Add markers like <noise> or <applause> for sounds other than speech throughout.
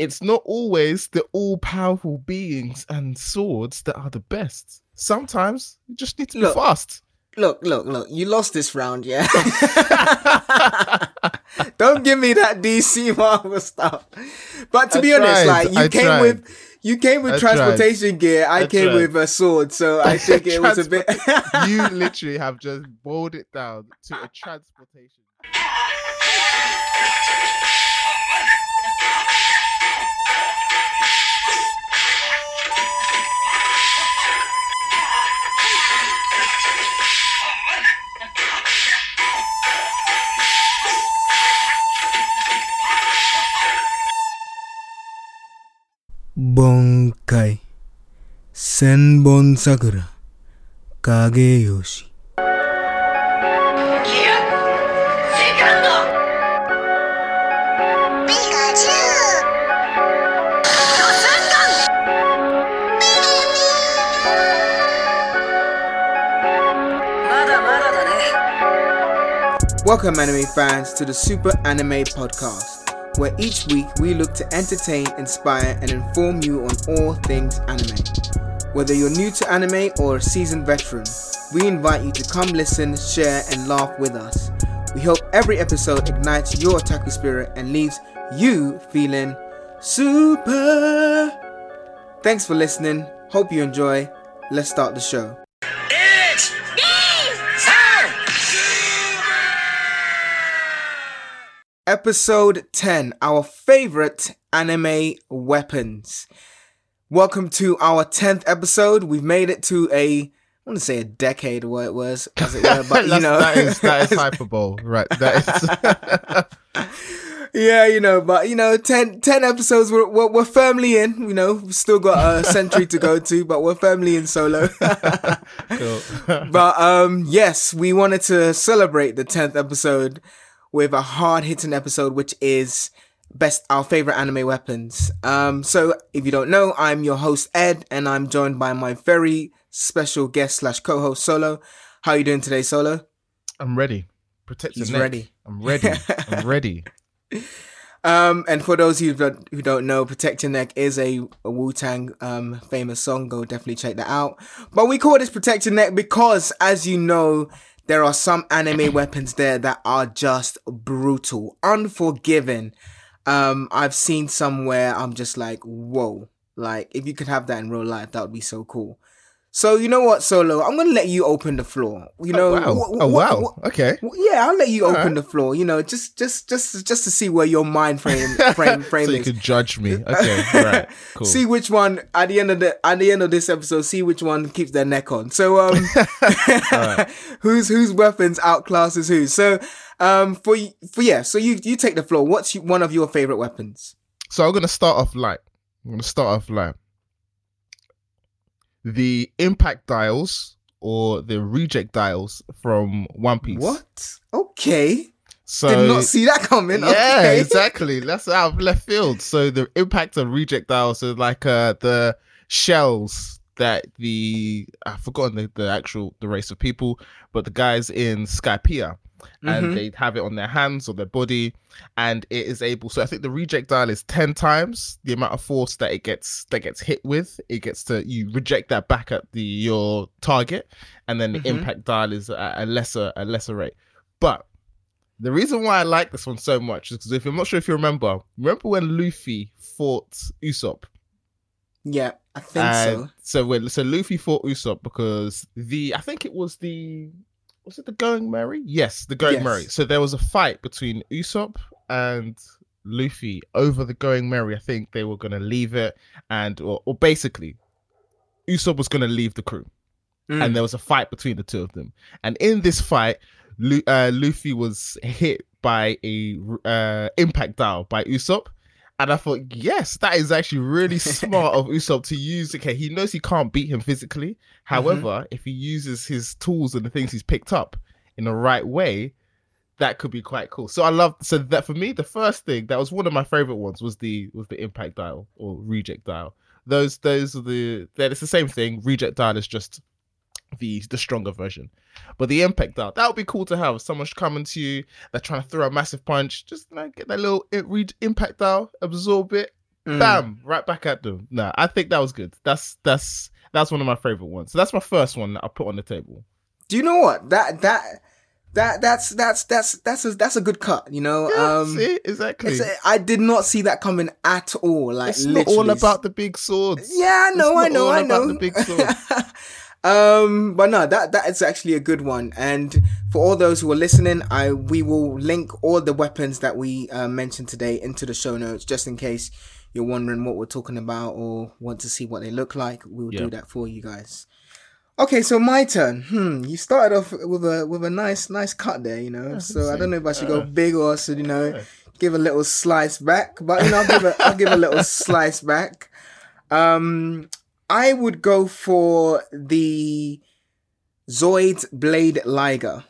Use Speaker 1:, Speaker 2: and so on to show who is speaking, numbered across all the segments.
Speaker 1: it's not always the all powerful beings and swords that are the best. Sometimes you just need to
Speaker 2: Look.
Speaker 1: be fast.
Speaker 2: Look, look, look. You lost this round, yeah. <laughs> <laughs> Don't give me that DC Marvel stuff. But to
Speaker 1: I
Speaker 2: be honest, like you
Speaker 1: I
Speaker 2: came
Speaker 1: tried.
Speaker 2: with you came with
Speaker 1: I tried.
Speaker 2: transportation gear. I,
Speaker 1: I
Speaker 2: came
Speaker 1: tried.
Speaker 2: with a sword, so <laughs> I think it was a bit.
Speaker 1: you literally have just boiled it down to a transportation.
Speaker 2: Bonkai Senbon Sakura Kageyoshi
Speaker 3: いやセカンドピカチュウドサンガンまだまだだね
Speaker 2: Welcome, anime fans, to the Super Anime Podcast, where each week we look to entertain, inspire, and inform you on all things anime. Whether you're new to anime or a seasoned veteran, we invite you to come listen, share, and laugh with us. We hope every episode ignites your otaku spirit and leaves you feeling super. Thanks for listening. Hope you enjoy. Let's start the show. Episode 10 Our favorite anime weapons. Welcome to our 10th episode. We've made it to a, I want to say a decade, what it was, as it were, <laughs> but you know.
Speaker 1: that is that is <laughs> hyperbole, right? That is. <laughs>
Speaker 2: yeah, you know, but you know, 10, 10 episodes, we're, we're, we're firmly in, you know, we've still got a century to go to, but we're firmly in solo.
Speaker 1: cool.
Speaker 2: but um yes we wanted to celebrate the 10th episode with a hard hitting episode which is best our favorite anime weapons um so if you don't know i'm your host ed and i'm joined by my very special guest slash co-host solo how are you doing today solo
Speaker 1: I'm ready. Protect your
Speaker 2: He's
Speaker 1: neck.
Speaker 2: ready.
Speaker 1: I'm ready. I'm <laughs> ready.
Speaker 2: um and for those who don't who don't know protect your neck is a, a wu-tang um famous song go definitely check that out but we call this protect your neck because as you know there are some anime weapons there that are just brutal unforgiving. Um i've seen somewhere i'm just like whoa. Like if you could have that in real life that would be so cool so you know what solo i'm gonna let you open the floor you know
Speaker 1: oh, wow.
Speaker 2: wh- wh-
Speaker 1: oh wow.
Speaker 2: wh-
Speaker 1: okay.
Speaker 2: yeah, I'll let you
Speaker 1: All
Speaker 2: open
Speaker 1: right.
Speaker 2: the floor. You know, just just just just to see where your mind frame <laughs> frame frame
Speaker 1: so you
Speaker 2: is.
Speaker 1: can judge me. <laughs> Okay. Right. Cool.
Speaker 2: See which one at the end of the at the end of this episode. See which one keeps their neck on. So um, <laughs> whose whose weapons outclasses who? So um, for for yeah. So you you take the floor. What's one of your favorite weapons?
Speaker 1: So I'm gonna start off light. I'm gonna start off light. The impact dials or the reject dials from One Piece.
Speaker 2: What? Okay,
Speaker 1: So
Speaker 2: did not see that coming.
Speaker 1: yeah,
Speaker 2: okay. <laughs>
Speaker 1: exactly. That's out of left field. So the impact of reject dials are like uh the shells that the I've forgotten the, the actual the race of people, but the guys in Skypiea and
Speaker 2: Mhm.
Speaker 1: they have it on their hands or their body and it is able so i think the reject dial is 10 times the amount of force that it gets that gets hit with it gets to you reject that back at the your target and then the
Speaker 2: Mhm.
Speaker 1: impact dial is at a lesser a lesser rate but the reason why i like this one so much is because if i'm not sure if you remember remember when luffy fought usopp
Speaker 2: Yeah, I think
Speaker 1: and
Speaker 2: so.
Speaker 1: so when so Luffy fought Usopp because the I think it was the was it the Going Merry? Yes, the Going
Speaker 2: Yes.
Speaker 1: Merry. So there was a fight between Usopp and Luffy over the Going Merry. I think they were gonna leave it, and or, or basically, Usopp was gonna leave the crew,
Speaker 2: Mm.
Speaker 1: and there was a fight between the two of them. And in this fight, Lu- uh, Luffy was hit by a uh, impact dial by Usopp. And I thought, yes, that is actually really <laughs> smart of Usopp to use. Okay, he knows he can't beat him physically. Mm-hmm. However, if he uses his tools and the things he's picked up in the right way, that could be quite cool. So I love so that for me, the first thing that was one of my favorite ones was the was the impact dial or reject dial. Those those are the that it's the same thing. Reject dial is just the the stronger version. But the impact dial, that would be cool to have. Someone's coming to you, they're trying to throw a massive punch, just like get that little i- re- impact dial, absorb it,
Speaker 2: Mm.
Speaker 1: bam, right back at them. Nah, I think that was good. That's that's that's one of my favorite ones. So that's my first one that I put on the table.
Speaker 2: Do you know what that that that that's that's that's that's a, that's a good cut. You know,
Speaker 1: Yeah,
Speaker 2: um,
Speaker 1: see, exactly.
Speaker 2: a, I did not see that coming at all. Like
Speaker 1: It's not all about the big swords.
Speaker 2: Yeah, I know, I know, I know.
Speaker 1: the big swords. <laughs>
Speaker 2: um, but no, that that is actually a good one. And for all those who are listening, I we will link all the weapons that we uh, mentioned today into the show notes, just in case you're wondering what we're talking about or want to see what they look like. We'll
Speaker 1: Yeah.
Speaker 2: do that for you guys. Okay, so my turn. Hmm, you started off with a with a nice nice cut there, you know. so I don't know if I should go big or should you know give a little slice back, but you know I'll give a I'll give a little <laughs> slice back. Um, I would go for the Zoid Blade Liger.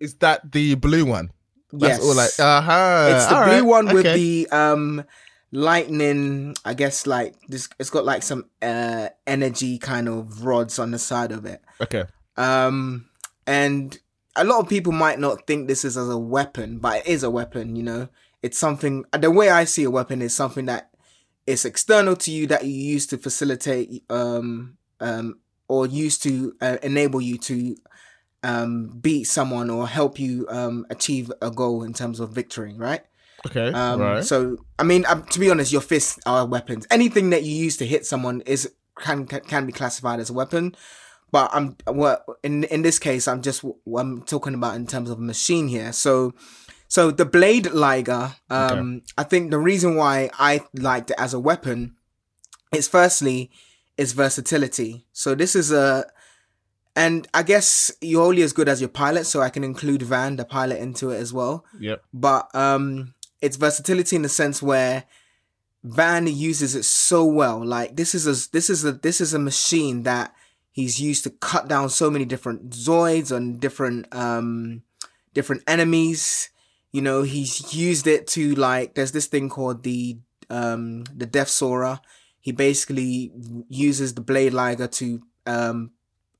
Speaker 1: Is that the blue one? That's
Speaker 2: yes,
Speaker 1: all like uh huh.
Speaker 2: it's the blue one with the um lightning. I guess like this. It's got like some uh energy kind of rods on the side of it.
Speaker 1: okay.
Speaker 2: Um, and a lot of people might not think this is as a weapon, but it is a weapon. You know, it's something. The way I see a weapon is something that is external to you that you use to facilitate, um, um, or use to uh, enable you to um beat someone or help you um achieve a goal in terms of victory, right?
Speaker 1: Okay.
Speaker 2: Um,
Speaker 1: right.
Speaker 2: So, I mean, um, to be honest, your fists are weapons. Anything that you use to hit someone is can can, be classified as a weapon. But I'm what in in this case, I'm just I'm talking about in terms of a machine here. So, so the blade liger. Um, I think the reason why I liked it as a weapon is firstly its versatility. So this is a and I guess you're only as good as your pilot, so I can include Van, the pilot, into it as well
Speaker 1: yep.
Speaker 2: but um its versatility in the sense where Van uses it so well. Like this is a this is a this is a machine that he's used to cut down so many different Zoids and different um different enemies. You know, he's used it to like there's this thing called the um the Death Saurer. He basically uses the Blade Liger to um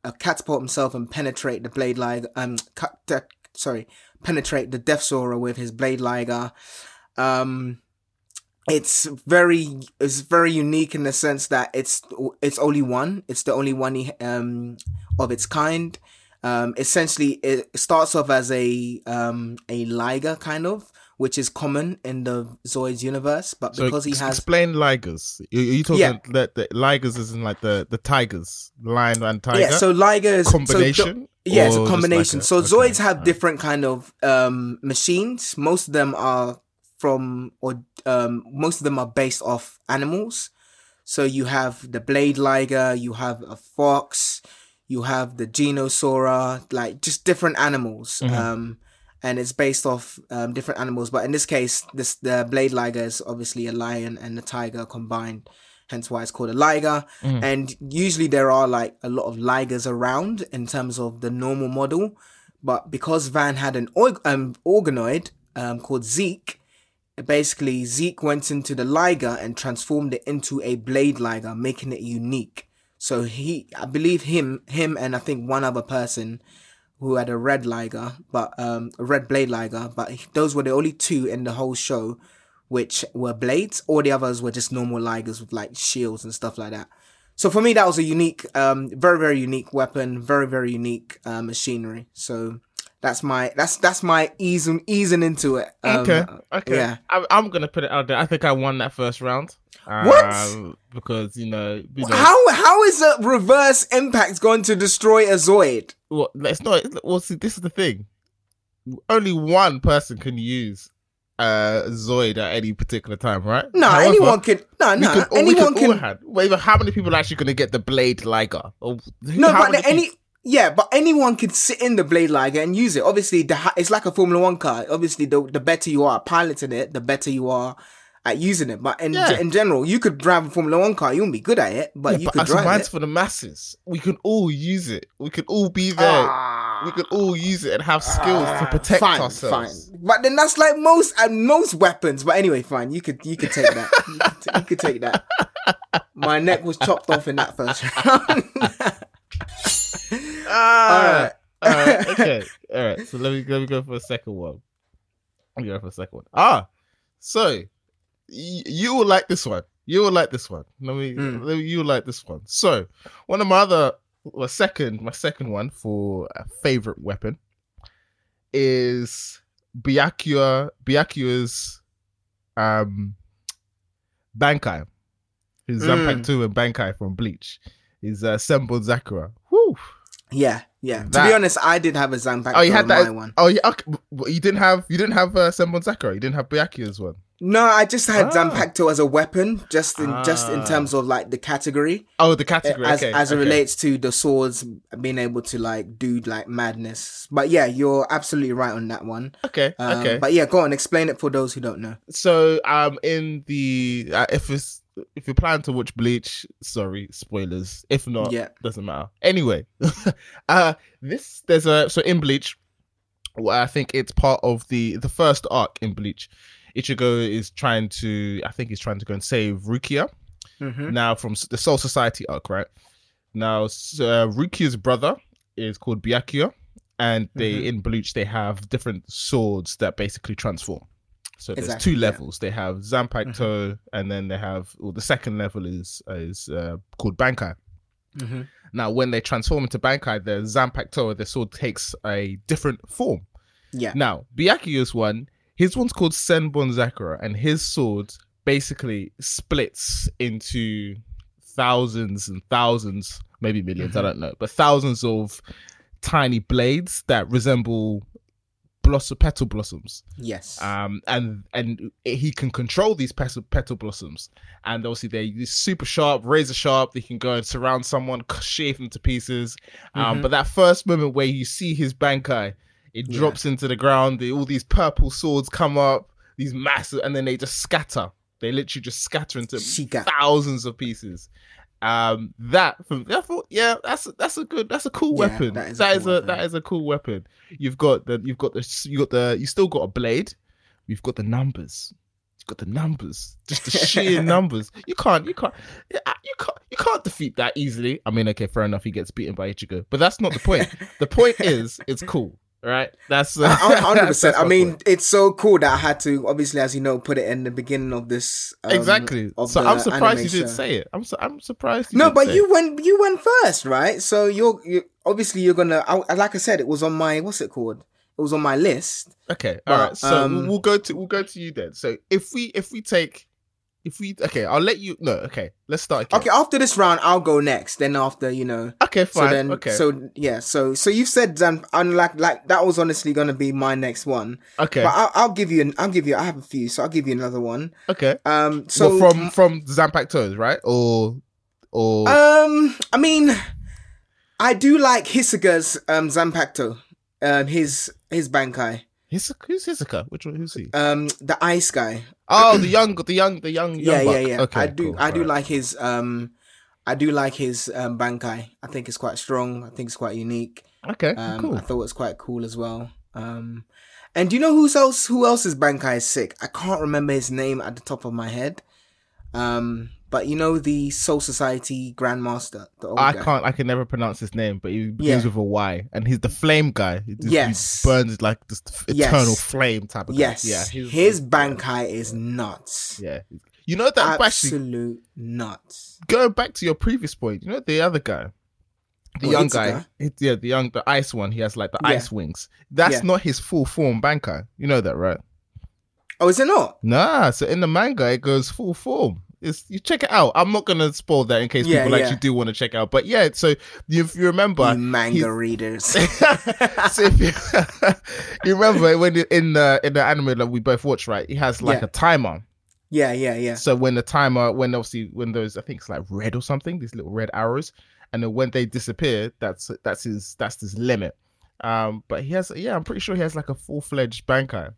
Speaker 2: uh, catapult himself and penetrate the Blade Liger um cut uh, sorry penetrate the Death Saurer with his Blade Liger. Um, it's very it's very unique in the sense that it's it's only one. It's the only one he, um of its kind. Um, essentially, it starts off as a um a Liger kind of, which is common in the Zoids universe, but
Speaker 1: So
Speaker 2: because he
Speaker 1: ex-
Speaker 2: has
Speaker 1: explain ligers. Are you talking
Speaker 2: Yeah.
Speaker 1: that the ligers is in like the the tigers, lion and tiger
Speaker 2: yeah, so Ligers so
Speaker 1: combination?
Speaker 2: Yeah, it's a combination.
Speaker 1: like a-
Speaker 2: so
Speaker 1: okay,
Speaker 2: Zoids have
Speaker 1: alright.
Speaker 2: different kind of um machines. Most of them are from or um most of them are based off animals. So you have the blade liger, you have a fox, you have the Genosaurer, like just different animals.
Speaker 1: Mhm.
Speaker 2: Um and it's based off um, different animals, but in this case, this the blade liger is obviously a lion and a tiger combined, hence why it's called a liger.
Speaker 1: Mhm.
Speaker 2: And usually there are like a lot of ligers around in terms of the normal model, but because Van had an org- um, organoid um, called Zeke, basically Zeke went into the liger and transformed it into a blade liger, making it unique. So he, I believe him, him, and I think one other person who had a red liger, but um, a red blade liger, but those were the only two in the whole show which were blades. All the others were just normal ligers with like shields and stuff like that. So for me, that was a unique, um, very very unique weapon, very very unique uh, machinery. So that's my that's that's my easing easing into it. Um,
Speaker 1: okay, okay.
Speaker 2: yeah.
Speaker 1: I, I'm gonna put it out there. I think I won that first round.
Speaker 2: What?
Speaker 1: Um, because you know, you know
Speaker 2: How how is a reverse impact going to destroy a Zoid?
Speaker 1: well, it's not. Well, see, this is the thing. Only one person can use uh Zoid at any particular time, right?
Speaker 2: No,
Speaker 1: However,
Speaker 2: anyone can. No, no,
Speaker 1: could-
Speaker 2: anyone
Speaker 1: could
Speaker 2: can.
Speaker 1: had. Wait, but how many people are actually going to get the blade liger? Or
Speaker 2: No, but any
Speaker 1: people-
Speaker 2: yeah, but anyone can sit in the blade liger and use it. Obviously, the ha- it's like a Formula One car. Obviously, the the better you are piloting it, the better you are at using it. But in
Speaker 1: Yeah.
Speaker 2: in general, you could drive a Formula One car. You won't be good at it, but
Speaker 1: Yeah,
Speaker 2: you
Speaker 1: but
Speaker 2: could
Speaker 1: as
Speaker 2: drive it.
Speaker 1: for the masses. We can all use it. We can all be there. we can all use it and have skills to protect
Speaker 2: Ah, fine,
Speaker 1: ourselves.
Speaker 2: fine. But then that's like most and most weapons. But anyway, fine. You could you could take that. <laughs> you, could t- you could take that. My neck was chopped off in that first round. <laughs>
Speaker 1: Ah,
Speaker 2: All
Speaker 1: all right, okay, all right. So let me let me go for a second one. Let me go for a second one. Ah, so you will like this one. You will like this one. Let me.
Speaker 2: Mm.
Speaker 1: You will like this one. So, one of my other, well, second, my second one for a favorite weapon is Byakuya. Byakuya's um Bankai, his
Speaker 2: Mm.
Speaker 1: Zanpakuto and Bankai from Bleach. His uh, Senbon Zakura. Whew.
Speaker 2: Yeah, yeah. To be honest, I did have a Zanpakuto
Speaker 1: Oh, you had that.
Speaker 2: my one.
Speaker 1: Oh, yeah. Okay. You didn't have. You didn't have uh, Senbon Zakura. You didn't have Byakuya's one.
Speaker 2: No, I just had
Speaker 1: Ah.
Speaker 2: Zanpakuto as a weapon, just in just in
Speaker 1: Ah.
Speaker 2: terms of like the category,
Speaker 1: Oh, the category.
Speaker 2: as
Speaker 1: okay.
Speaker 2: as it
Speaker 1: okay.
Speaker 2: relates to the swords being able to like do like madness. But yeah, you're absolutely right on that one.
Speaker 1: Okay.
Speaker 2: Um,
Speaker 1: okay.
Speaker 2: But yeah, go on, explain it for those who don't know.
Speaker 1: so um in the uh, if it's if you plan to watch bleach sorry spoilers if not
Speaker 2: Yeah.
Speaker 1: doesn't matter anyway <laughs> uh this there's a so in bleach well, i think it's part of the the first arc in bleach ichigo is trying to i think he's trying to go and save rukia.
Speaker 2: Hmm
Speaker 1: now from the soul society arc right? Now uh, rukia's brother is called byakuya and they
Speaker 2: Mhm.
Speaker 1: in bleach they have different swords that basically transform. So there's
Speaker 2: Exactly,
Speaker 1: two
Speaker 2: yeah.
Speaker 1: levels. They have zanpakuto and then they have well, the second level is is uh, called bankai.
Speaker 2: Hmm
Speaker 1: now when they transform into bankai the zanpakuto the sword takes a different form.
Speaker 2: Yeah.
Speaker 1: now byakuya's one his one's called senbon zakura and his sword basically splits into thousands and thousands maybe 1000000s i
Speaker 2: Mhm.
Speaker 1: don't know but thousands of tiny blades that resemble blossom petal blossoms
Speaker 2: Yes.
Speaker 1: um and and he can control these petal petal blossoms and obviously they're super sharp razor sharp they can go and surround someone shave them to pieces um
Speaker 2: Mhm.
Speaker 1: but that first moment where you see his bankai it
Speaker 2: Yeah.
Speaker 1: drops into the ground the, all these purple swords come up these massive and then they just scatter. They literally just scatter into
Speaker 2: Shiga.
Speaker 1: thousands of pieces. Um that from yeah that's that's a good that's a cool
Speaker 2: Yeah,
Speaker 1: weapon.
Speaker 2: that is a
Speaker 1: that
Speaker 2: cool
Speaker 1: is a
Speaker 2: weapon.
Speaker 1: that is a cool weapon. You've got the you've got the you got the you still got a blade. We've got the numbers. You've got the numbers. Just the sheer <laughs> numbers. You can't you can't you can't you can't defeat that easily. I mean okay fair enough he gets beaten by ichigo but that's not the point. The point <laughs> is it's cool right <laughs> that's
Speaker 2: hundred percent. I mean, it's so cool that I had to, obviously, as you know, put it in the beginning of this. um,
Speaker 1: exactly
Speaker 2: of
Speaker 1: so i'm surprised you didn't say it i'm su- i'm surprised you
Speaker 2: No, but
Speaker 1: say it.
Speaker 2: you went. You went first, right? So you're, you obviously you're gonna. I, like I said, it was on my what's it called? It was on my list.
Speaker 1: Okay,
Speaker 2: But,
Speaker 1: all right. So
Speaker 2: um,
Speaker 1: we'll go to we'll go to you then. So if we if we take if we okay, I'll let you. No, okay. Let's start. Again.
Speaker 2: Okay, after this round, I'll go next. Then after you know.
Speaker 1: Okay,
Speaker 2: So
Speaker 1: fine.
Speaker 2: then,
Speaker 1: okay.
Speaker 2: so yeah, so so you've said Zan, unlike like that was honestly gonna be my next one,
Speaker 1: okay.
Speaker 2: but I'll, I'll give you an, I'll give you, I have a few, so I'll give you another one.
Speaker 1: okay.
Speaker 2: Um, so
Speaker 1: So from from Zanpakutos, right? Or or
Speaker 2: Um, I mean, I do like Hisoga's um Zanpakuto, um his his Bankai,
Speaker 1: His, who's Hisoka? Which one? Who's he?
Speaker 2: um the ice guy.
Speaker 1: Oh, the young, the young, the young,
Speaker 2: Yeah,
Speaker 1: young
Speaker 2: yeah, yeah.
Speaker 1: Okay,
Speaker 2: I do,
Speaker 1: cool,
Speaker 2: I do like his um, I do like his um Bankai. I think it's quite strong. I think it's quite unique.
Speaker 1: Okay,
Speaker 2: Um,
Speaker 1: cool.
Speaker 2: I thought it was quite cool as well. Um, and do you know who's else? Who else's Bankai is sick? I can't remember his name at the top of my head. Um, but you know the Soul Society Grandmaster. The old
Speaker 1: I
Speaker 2: guy.
Speaker 1: can't. I can never pronounce his name, but he begins
Speaker 2: Yeah.
Speaker 1: with a Y, and he's the flame guy. He just- he
Speaker 2: Yes.
Speaker 1: burns like this
Speaker 2: Yes.
Speaker 1: eternal flame type of guy.
Speaker 2: Yes,
Speaker 1: Yeah,
Speaker 2: his, Bankai is nuts.
Speaker 1: Yeah, you know that actually
Speaker 2: Absolute nuts.
Speaker 1: going back to your previous point, you know the other guy, the
Speaker 2: Oh,
Speaker 1: young guy, yeah, the young, the ice one. He has like the
Speaker 2: Yeah.
Speaker 1: ice wings. That's
Speaker 2: Yeah.
Speaker 1: not his full form bankai. You know that, right?
Speaker 2: Oh, is it not?
Speaker 1: Nah. So in the manga, it goes full form. It's you check it out. I'm not gonna spoil that in case
Speaker 2: Yeah,
Speaker 1: people
Speaker 2: yeah.
Speaker 1: actually do want to check out. But yeah, so you, if you remember,
Speaker 2: you manga
Speaker 1: he's-
Speaker 2: readers. <laughs>
Speaker 1: so if you, <laughs> you remember when in the in the anime that we both watched, right? He has like
Speaker 2: Yeah.
Speaker 1: a timer.
Speaker 2: yeah, yeah, yeah.
Speaker 1: So when the timer, when obviously when those, I think it's like red or something, these little red arrows, and then when they disappear, that's that's his that's his limit. Um, but he has, yeah, I'm pretty sure he has like a full fledged bankai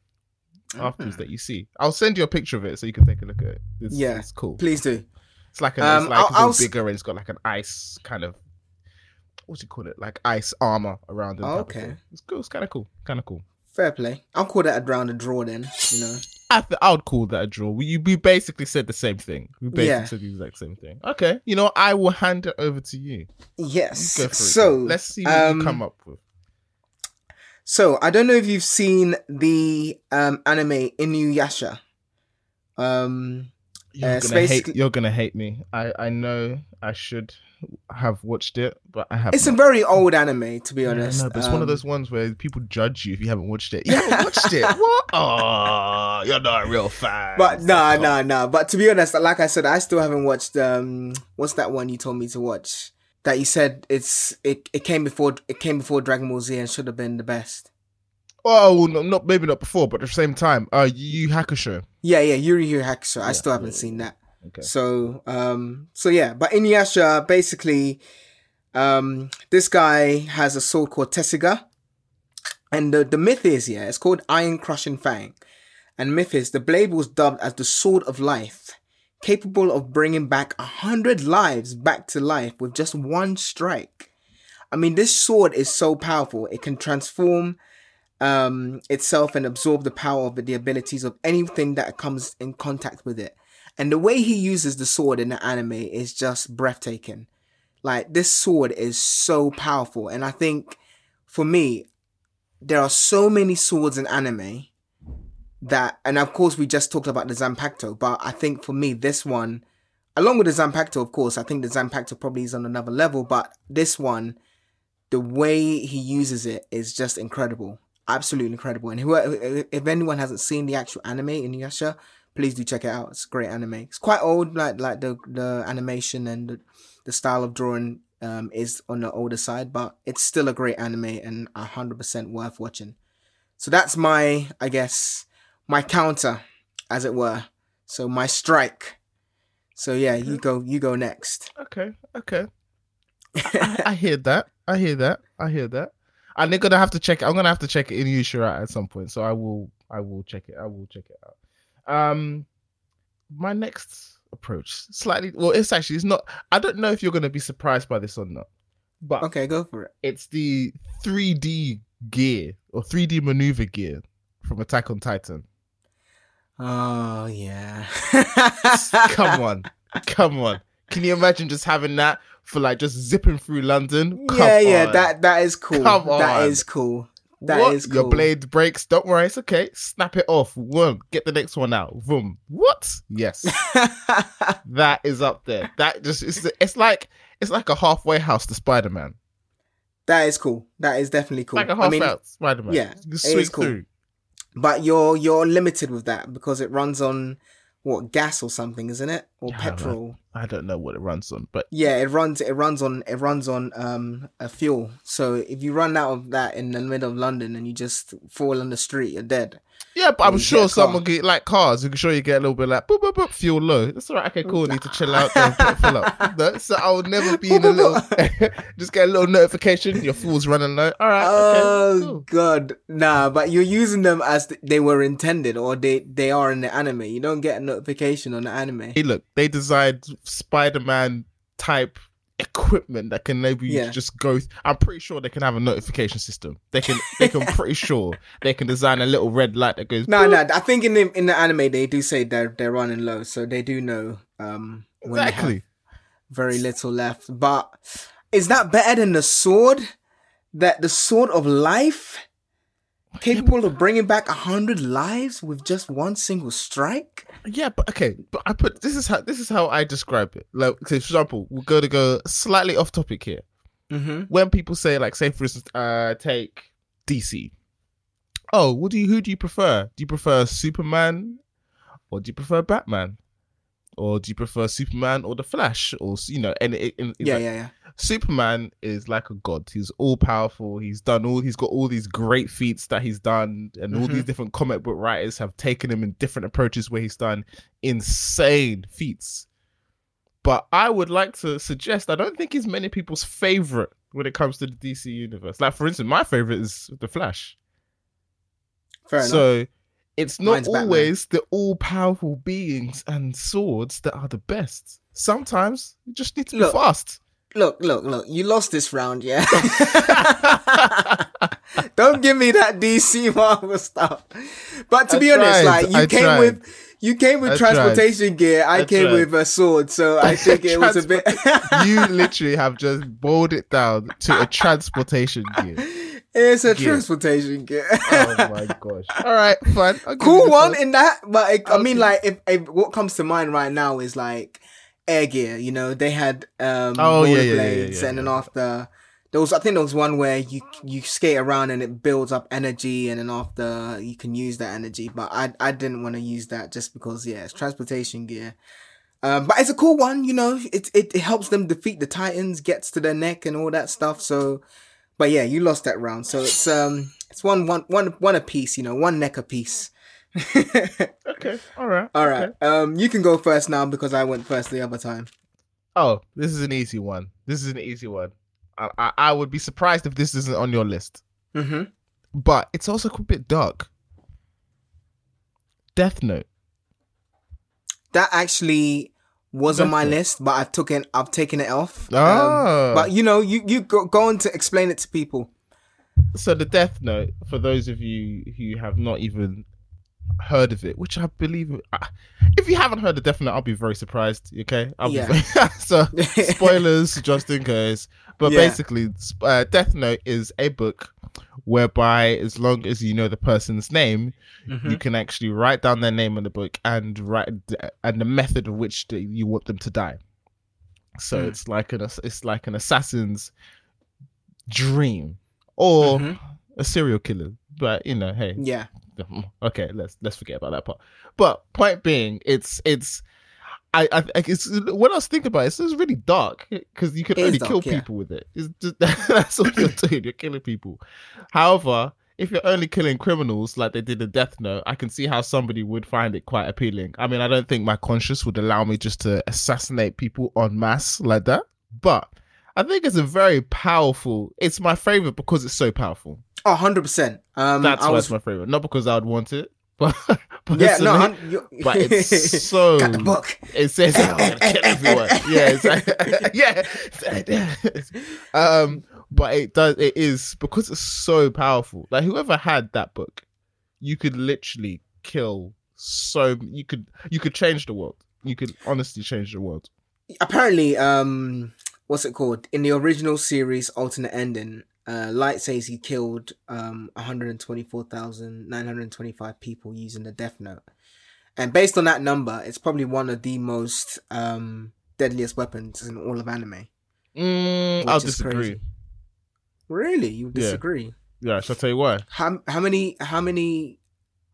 Speaker 1: afterwards
Speaker 2: Ah.
Speaker 1: that you see. I'll send you a picture of it so you can take a look at it. It's,
Speaker 2: Yeah.
Speaker 1: it's cool.
Speaker 2: Please do.
Speaker 1: It's like a,
Speaker 2: Um,
Speaker 1: it's like
Speaker 2: I'll-
Speaker 1: a
Speaker 2: I'll
Speaker 1: bigger and it's got like an ice kind of what's you call it, like ice armor around it.
Speaker 2: Oh, okay.
Speaker 1: it's cool. It's kind of cool. Kind of cool.
Speaker 2: Fair play. I'll call that a round of draw then. You know.
Speaker 1: I, th- I would call that a draw. We, we basically said the same thing. We basically
Speaker 2: Yeah.
Speaker 1: said the exact same thing. Okay, you know, I will hand it over to you.
Speaker 2: Yes.
Speaker 1: You go for it.
Speaker 2: so
Speaker 1: let's see what
Speaker 2: um,
Speaker 1: you come up with.
Speaker 2: So I don't know if you've seen the um, anime Inuyasha. Um,
Speaker 1: You're
Speaker 2: Uh,
Speaker 1: gonna
Speaker 2: Space-
Speaker 1: hate. You're gonna hate me. I I know I should have watched it, but I haven't.
Speaker 2: it's a very old anime, to be
Speaker 1: Yeah,
Speaker 2: honest.
Speaker 1: no, but it's one of
Speaker 2: Um,
Speaker 1: those ones where people judge you if you haven't watched it. <laughs> You haven't watched it. What? <laughs> Oh, you're not a real fan.
Speaker 2: But nah,
Speaker 1: Come
Speaker 2: nah, nah. But to be honest, like I said, I still haven't watched. Um, what's that one you told me to watch? That you said it's it, it came before it came before Dragon Ball Z and should have been the best.
Speaker 1: Oh, no, not maybe not before, but at the same time, uh, Yu Hakusho.
Speaker 2: Yeah, yeah, Yuri Yu Hakusho. I still haven't
Speaker 1: yeah,
Speaker 2: seen that.
Speaker 1: Okay.
Speaker 2: So, um, so yeah, but Inuyasha basically, um, this guy has a sword called Tessaiga, and the the myth is yeah, it's called Iron Crushing Fang, and myth is the blade was dubbed as the sword of life, capable of bringing back a hundred lives back to life with just one strike. I mean, this sword is so powerful; it can transform um, itself and absorb the power of the abilities of anything that comes in contact with it. And the way he uses the sword in the anime is just breathtaking. Like this sword is so powerful, and I think for me, there are so many swords in anime that, and of course, we just talked about the Zanpakuto, but I think for me, this one, along with the Zanpakuto, of course, I think the Zanpakuto probably is on another level, but this one, the way he uses it is just incredible, absolutely incredible. And whoever, if anyone hasn't seen the actual anime Inuyasha, please do check it out. It's a great anime. It's quite old, like like the the animation and the, the style of drawing um, is on the older side, but it's still a great anime and hundred percent worth watching. So that's my, I guess, my counter, as it were. So my strike. So yeah, you go, you go next.
Speaker 1: Okay. Okay. I, <laughs> I hear that. I hear that. I hear that. And they're gonna have to check. I'm gonna have to check it Inuyasha at some point. So I will. I will check it. I will check it out. Um, my next approach slightly. Well, it's actually it's not. I don't know if you're gonna be surprised by this or not, but
Speaker 2: okay, go for it.
Speaker 1: it's the 3D gear or 3D maneuver gear from Attack on Titan.
Speaker 2: Oh yeah. <laughs>
Speaker 1: Come <laughs> on, come on. Can you imagine just having that for like just zipping through London? Come
Speaker 2: yeah, yeah,
Speaker 1: on.
Speaker 2: that that is cool.
Speaker 1: Come on.
Speaker 2: is cool. That
Speaker 1: what?
Speaker 2: is
Speaker 1: Your blade breaks. Don't worry, it's okay. Snap it off. Boom. Get the next one out. Boom. What? Yes, <laughs> that is up there. That just it's it's like it's like a halfway house to Spider Man.
Speaker 2: that is cool. That is definitely cool.
Speaker 1: Like a
Speaker 2: I
Speaker 1: half
Speaker 2: mean,
Speaker 1: Spider Man.
Speaker 2: yeah, it is cool.
Speaker 1: through.
Speaker 2: But you're you're limited with that because it runs on what gas or something, isn't it? Or petrol.
Speaker 1: I don't know what it runs on, but
Speaker 2: Yeah, it runs. It runs on. It runs on um a fuel. So if you run out of that in the middle of London and you just fall on the street, you're dead.
Speaker 1: Yeah, but I'm sure someone get like cars. You can sure you get a little bit like boop boop boop fuel low. That's all right. Okay, cool. Need to chill out fill up. <laughs> No, so I'll never be in a <laughs> little. <laughs> just get a little notification. Your fuel's running low. All right.
Speaker 2: Oh
Speaker 1: okay, cool.
Speaker 2: god, nah. But you're using them as th- they were intended, or they they are in the anime. You don't get a notification on the anime.
Speaker 1: Hey, look, they designed Spider-Man type equipment that can maybe
Speaker 2: Yeah.
Speaker 1: just go. Th- I'm pretty sure they can have a notification system. They can. They can. pretty sure they can design a little red light that goes.
Speaker 2: No,
Speaker 1: boop.
Speaker 2: no. I think in the in the anime they do say they're they're running low, so they do know um when they have
Speaker 1: Exactly.
Speaker 2: very little left. But is that better than the sword? That the sword of life, capable of bringing back a hundred lives with just one single strike?
Speaker 1: Yeah, but okay, but I put this is how this is how I describe it. Like, for example, we're going to go slightly off topic here.
Speaker 2: Mm-hmm.
Speaker 1: When people say, like, say for instance, uh, take DC. Oh, what do you? Who do you prefer? Do you prefer Superman, or do you prefer Batman, or do you prefer Superman or the Flash, or you know? And it,
Speaker 2: Yeah,
Speaker 1: like-
Speaker 2: yeah, yeah.
Speaker 1: Superman is like a god. He's all powerful. He's done all. He's got all these great feats that he's done, and all
Speaker 2: Mhm.
Speaker 1: these different comic book writers have taken him in different approaches where he's done insane feats. But I would like to suggest I don't think he's many people's favorite when it comes to the DC universe. Like for instance, my favorite is the Flash.
Speaker 2: Fair enough.
Speaker 1: It's not
Speaker 2: Mine's Batman.
Speaker 1: always the all powerful beings and swords that are the best. Sometimes you just need to
Speaker 2: Look.
Speaker 1: be fast.
Speaker 2: Look, look, look. You lost this round, yeah. <laughs> <laughs> Don't give me that DC Marvel stuff. But to
Speaker 1: I
Speaker 2: be honest, like you
Speaker 1: I
Speaker 2: came
Speaker 1: tried.
Speaker 2: with you came with
Speaker 1: I tried.
Speaker 2: transportation gear. I,
Speaker 1: I
Speaker 2: came
Speaker 1: tried.
Speaker 2: with a sword, so I <laughs> think it was a bit.
Speaker 1: you literally have just boiled it down to a transportation gear.
Speaker 2: It's a
Speaker 1: Gear.
Speaker 2: transportation gear.
Speaker 1: Oh my <laughs> gosh! All right, fine. I'll
Speaker 2: cool
Speaker 1: this
Speaker 2: one in that, but it, I mean, like, if, if what comes to mind right now is like air gear. You know, they had um
Speaker 1: Oh, yeah, yeah, yeah,
Speaker 2: rollerblades,
Speaker 1: yeah, yeah,
Speaker 2: and then
Speaker 1: yeah.
Speaker 2: after there was, I think there was one where you you skate around and it builds up energy, and then after you can use that energy. But I I didn't want to use that just because yeah, it's transportation gear. Um, but it's a cool one, you know. It, it it helps them defeat the Titans, gets to their neck and all that stuff. So, but yeah, you lost that round. So it's um it's one one one one a piece, you know, one neck a piece. <laughs>
Speaker 1: Okay. All right.
Speaker 2: All right.
Speaker 1: okay.
Speaker 2: Um, you can go first now because I went first the other time.
Speaker 1: Oh, this is an easy one. This is an easy one. I, I, I would be surprised if this isn't on your list,
Speaker 2: Mm-hmm.
Speaker 1: but it's also a bit dark. Death Note.
Speaker 2: That actually was on my list, but I've taken I've taken it off. Um,
Speaker 1: Ah.
Speaker 2: but you know, you you go, go on to explain it to people.
Speaker 1: So the Death Note, for those of you who have not even heard of it, which I believe, if you haven't heard of Death Note, I'll be very surprised. Okay, I'll
Speaker 2: Yeah.
Speaker 1: be very, <laughs> so <laughs> spoilers just in case. But
Speaker 2: Yeah.
Speaker 1: basically, uh, Death Note is a book whereby, as long as you know the person's name,
Speaker 2: Mm-hmm.
Speaker 1: you can actually write down their name in the book and write and the method of which the- you want them to die. So
Speaker 2: Hmm.
Speaker 1: it's like an it's like an assassin's dream or
Speaker 2: Mhm.
Speaker 1: a serial killer. But you know, hey,
Speaker 2: Yeah. <laughs>
Speaker 1: okay, let's let's forget about that part. But point being, it's it's. I, I it's when I was thinking about it, it's, it's really dark because you can
Speaker 2: It
Speaker 1: only
Speaker 2: dark,
Speaker 1: kill
Speaker 2: yeah.
Speaker 1: people with it. It's just, <laughs> that's all you're doing. You're killing people. However, if you're only killing criminals like they did in Death Note, I can see how somebody would find it quite appealing. I mean, I don't think my conscience would allow me just to assassinate people en masse like that, but I think it's a very powerful. It's my favorite because it's so powerful.
Speaker 2: 100%. Um,
Speaker 1: That's
Speaker 2: I
Speaker 1: why
Speaker 2: was,
Speaker 1: it's my favorite. Not because I would want it, but <laughs>
Speaker 2: yeah, no,
Speaker 1: but <laughs> it's so.
Speaker 2: got the book.
Speaker 1: It says oh, I'm gonna kill everyone. Yeah, it's like, <laughs> yeah. Um, but it does. It is because it's so powerful. Like whoever had that book, you could literally kill so. You could you could change the world. You could honestly change the world.
Speaker 2: Apparently, um, what's it called? In the original series, alternate ending, uh, Light says he killed um 124,925 people using the Death Note. And based on that number, it's probably one of the most um deadliest weapons in all of anime.
Speaker 1: Mm, I'll disagree.
Speaker 2: crazy. Really? You
Speaker 1: Yeah.
Speaker 2: disagree?
Speaker 1: Yeah, shall I tell you why?
Speaker 2: How how many how many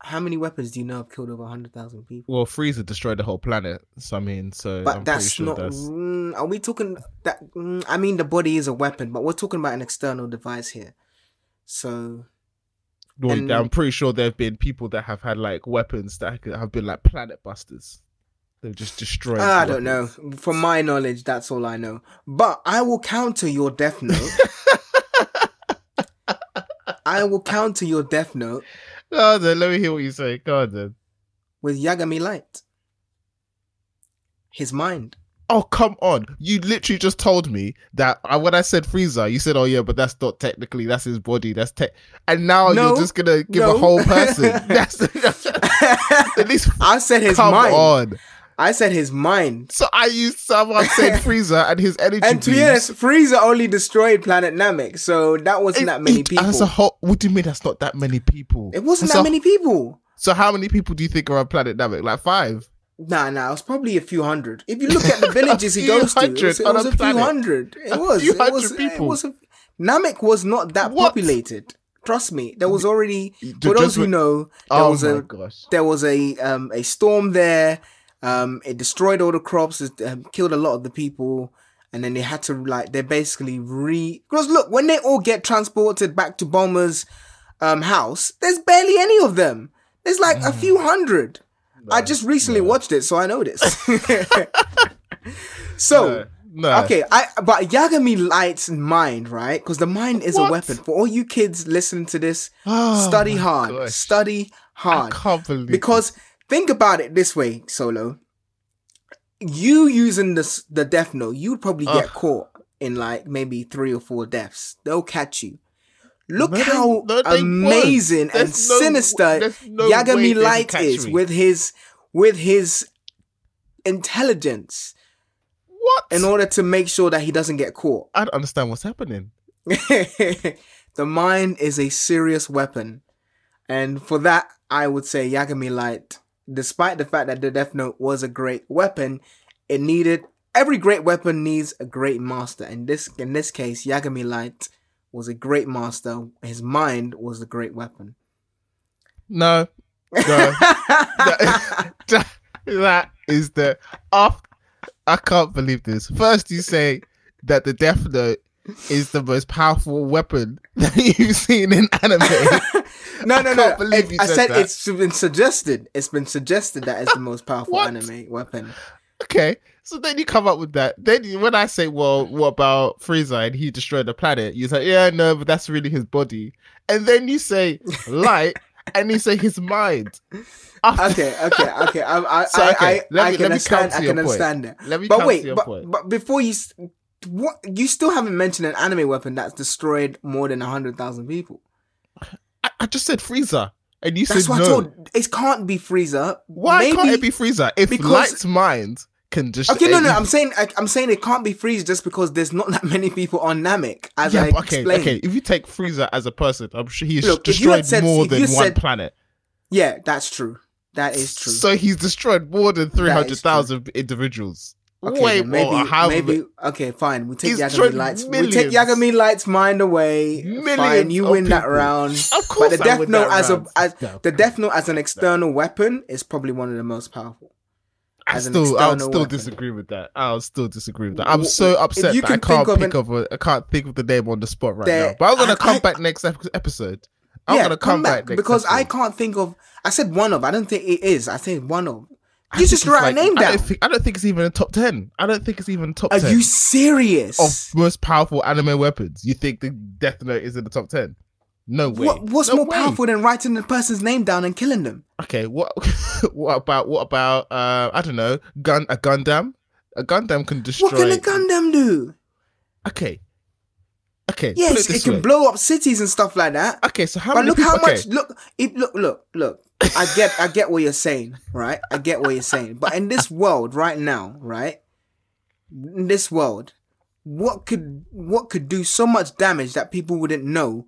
Speaker 2: how many weapons do you know have killed over hundred thousand people?
Speaker 1: Well, Frieza destroyed the whole planet. So I mean, so
Speaker 2: But
Speaker 1: I'm
Speaker 2: that's
Speaker 1: sure
Speaker 2: not.
Speaker 1: that's.
Speaker 2: Mm, are we talking that? Mm, I mean, the body is a weapon, but we're talking about an external device here. So
Speaker 1: Well,
Speaker 2: and-
Speaker 1: I'm pretty sure there have been people that have had like weapons that have been like planet busters. They've just destroyed.
Speaker 2: I don't know. From my knowledge, that's all I know. But I will counter your Death Note. <laughs> I will counter your Death Note
Speaker 1: On then, let me hear what you say. Go on then.
Speaker 2: with Yagami Light. His mind.
Speaker 1: Oh come on! You literally just told me that uh, when I said Frieza, you said, "Oh yeah, but that's not technically that's his body. That's tech. and now
Speaker 2: No,
Speaker 1: you're just gonna give
Speaker 2: no.
Speaker 1: a whole <laughs> person. that's <laughs> <laughs> at least
Speaker 2: I said his
Speaker 1: come
Speaker 2: mind.
Speaker 1: on.
Speaker 2: I said his mind.
Speaker 1: So I used someone said <laughs> Frieza and his energy.
Speaker 2: And to be honest, Frieza only destroyed Planet Namek, so that wasn't
Speaker 1: It-
Speaker 2: that many
Speaker 1: it-
Speaker 2: people.
Speaker 1: As a whole, what do you mean that's not that many people?
Speaker 2: It wasn't
Speaker 1: That's
Speaker 2: that
Speaker 1: a-
Speaker 2: many people.
Speaker 1: So how many people do you think are on Planet Namek? Like five?
Speaker 2: Nah, nah, it was probably a few hundred. If you look at the <laughs> villages he goes to, it was,
Speaker 1: hundred
Speaker 2: it was
Speaker 1: a
Speaker 2: a few hundred. It
Speaker 1: A
Speaker 2: was. it was. It was a, Namek was not that
Speaker 1: What?
Speaker 2: populated. Trust me, there was already. For those who know, there
Speaker 1: oh
Speaker 2: was a
Speaker 1: gosh!
Speaker 2: there was a um a storm there. Um, it destroyed all the crops. It um, killed a lot of the people, and then they had to like they basically re. Because look, when they all get transported back to Bulma's um house, there's barely any of them. There's like a few hundred. I just recently watched it, so I know this. <laughs> so.
Speaker 1: No, no.
Speaker 2: Okay, I but Yagami Light's mind, right? Because the mind is
Speaker 1: What?
Speaker 2: a weapon. For all you kids listening to this,
Speaker 1: Oh
Speaker 2: study hard.
Speaker 1: gosh.
Speaker 2: Study
Speaker 1: I
Speaker 2: hard.
Speaker 1: can't believe
Speaker 2: Because think about it this way, Solo. You using this the death note, you'd probably get
Speaker 1: Ugh.
Speaker 2: caught in like maybe three or four deaths. They'll catch you. Look
Speaker 1: No,
Speaker 2: how
Speaker 1: no,
Speaker 2: amazing and
Speaker 1: no-
Speaker 2: sinister Yagami Light is
Speaker 1: me.
Speaker 2: with his with his intelligence
Speaker 1: what?
Speaker 2: in order to make sure that he doesn't get caught.
Speaker 1: I don't understand what's happening. <laughs>
Speaker 2: The mind is a serious weapon. And for that, I would say Yagami Light, despite the fact that the Death Note was a great weapon, it needed every great weapon needs a great master. And this in this case, Yagami Light was a great master. His mind was a great weapon.
Speaker 1: No, no. <laughs> that, that is the off. I can't believe this. First, you say that the Death Note is the most powerful weapon <laughs> that you've seen in anime. <laughs>
Speaker 2: no,
Speaker 1: I
Speaker 2: no, no. It-
Speaker 1: you
Speaker 2: I
Speaker 1: said
Speaker 2: said it's been suggested. It's been suggested that it's the most powerful anime weapon.
Speaker 1: okay, so then you come up with that. Then you- when I say, "Well, what about Frieza and he destroyed the planet?" You say, "Yeah, no, but that's really his body." And then you say <laughs> light, and you say his mind.
Speaker 2: Okay, okay, okay. I, I,
Speaker 1: So, okay,
Speaker 2: I, I
Speaker 1: me-
Speaker 2: can
Speaker 1: let me
Speaker 2: understand. I can understand that.
Speaker 1: Let me
Speaker 2: But wait, but,
Speaker 1: point.
Speaker 2: but before you, what you still haven't mentioned an anime weapon that's destroyed more than hundred thousand people.
Speaker 1: I, I just said Frieza, and you
Speaker 2: That's
Speaker 1: said no.
Speaker 2: I told. It can't be Frieza.
Speaker 1: Why
Speaker 2: Maybe,
Speaker 1: can't it be Frieza? If
Speaker 2: because-
Speaker 1: Light's mind can just
Speaker 2: Okay, no, no. I'm saying I, I'm saying it can't be Frieza just because there's not that many people on Namek. As
Speaker 1: yeah,
Speaker 2: I
Speaker 1: okay,
Speaker 2: explained.
Speaker 1: okay. If you take Frieza as a person, I'm sure he's
Speaker 2: Look, if you had
Speaker 1: destroyed
Speaker 2: said-
Speaker 1: more than one
Speaker 2: said-
Speaker 1: planet.
Speaker 2: Yeah, that's true. That is true.
Speaker 1: So he's destroyed more than three hundred thousand individuals.
Speaker 2: Okay,
Speaker 1: Way
Speaker 2: maybe,
Speaker 1: more. How
Speaker 2: maybe. Okay, fine. We take Yagami
Speaker 1: destroyed
Speaker 2: Lights. We take. Yagami Lights' mind away. Fine, you
Speaker 1: of
Speaker 2: win that round.
Speaker 1: Of
Speaker 2: But
Speaker 1: course,
Speaker 2: the
Speaker 1: I
Speaker 2: Death Note
Speaker 1: that
Speaker 2: as a as
Speaker 1: No,
Speaker 2: the Death Note as an external weapon is probably one of the most powerful.
Speaker 1: I
Speaker 2: as an
Speaker 1: still, I'll still
Speaker 2: weapon.
Speaker 1: disagree with that. I'll still disagree with that. I'm so upset
Speaker 2: you
Speaker 1: that I
Speaker 2: can
Speaker 1: can't
Speaker 2: think of
Speaker 1: think
Speaker 2: an-
Speaker 1: of a, I can't think of the name on the spot right
Speaker 2: There-
Speaker 1: now. But I'm gonna
Speaker 2: I-
Speaker 1: come
Speaker 2: I-
Speaker 1: back next episode. I'm
Speaker 2: yeah,
Speaker 1: gonna come, back, next
Speaker 2: because I can't think of. I said one of. I don't think it is. I think one of.
Speaker 1: I
Speaker 2: You just write
Speaker 1: like-
Speaker 2: a name
Speaker 1: I
Speaker 2: down.
Speaker 1: don't, think, I don't think it's even a top ten. I don't think it's even top
Speaker 2: Are
Speaker 1: ten
Speaker 2: you serious?
Speaker 1: of most powerful anime weapons. You think the Death Note is in the top ten? No way.
Speaker 2: what, what's
Speaker 1: No
Speaker 2: more
Speaker 1: way.
Speaker 2: powerful than writing the person's name down and killing them?
Speaker 1: Okay, what <laughs> what about what about uh I don't know gun a Gundam? A Gundam can destroy.
Speaker 2: What can a Gundam do?
Speaker 1: Okay, okay.
Speaker 2: Yes,
Speaker 1: this
Speaker 2: it can
Speaker 1: way.
Speaker 2: blow up cities and stuff like that.
Speaker 1: Okay, so how
Speaker 2: but
Speaker 1: many
Speaker 2: look
Speaker 1: people?
Speaker 2: how
Speaker 1: okay.
Speaker 2: much look it look look look i get i get what you're saying right i get what you're saying but in this world right now right in this world what could what could do so much damage that people wouldn't know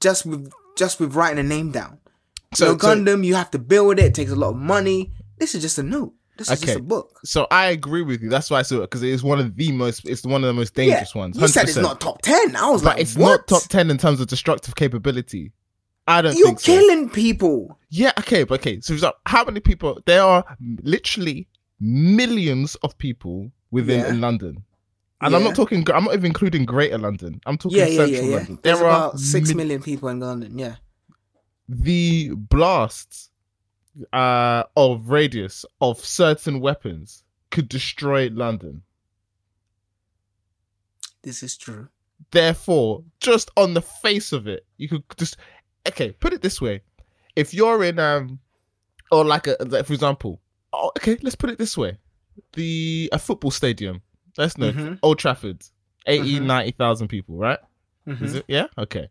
Speaker 2: just with just with writing a name down
Speaker 1: So-
Speaker 2: so,
Speaker 1: so-
Speaker 2: gundam you have to build it it takes a lot of money this is just a note this is just
Speaker 1: Okay.
Speaker 2: a book
Speaker 1: So I agree with you. That's why I saw it because it is one of the most. It's one of the most
Speaker 2: yeah
Speaker 1: dangerous ones.
Speaker 2: you said it's not top 10 i was
Speaker 1: but
Speaker 2: like
Speaker 1: it's
Speaker 2: what
Speaker 1: not top ten in terms of destructive capability. I don't
Speaker 2: you're
Speaker 1: think so.
Speaker 2: killing people
Speaker 1: Yeah, okay, but okay. So, how many people? There are literally millions of people within
Speaker 2: Yeah.
Speaker 1: in London, and I'm not talking. I'm not even including Greater London. I'm talking
Speaker 2: yeah yeah
Speaker 1: Central
Speaker 2: yeah yeah
Speaker 1: London.
Speaker 2: there's
Speaker 1: there are
Speaker 2: about six
Speaker 1: mi-
Speaker 2: million people in london yeah
Speaker 1: the blasts uh, of radius of certain weapons could destroy London.
Speaker 2: this is true
Speaker 1: Therefore, just on the face of it, you could just okay. Put it this way: if you're in um, or like a like for example, oh, okay, let's put it this way: the a football stadium. Let's know
Speaker 2: Mhm.
Speaker 1: Old Trafford, 80,
Speaker 2: Mhm.
Speaker 1: 90,000 people, right? Is it? Yeah. Okay.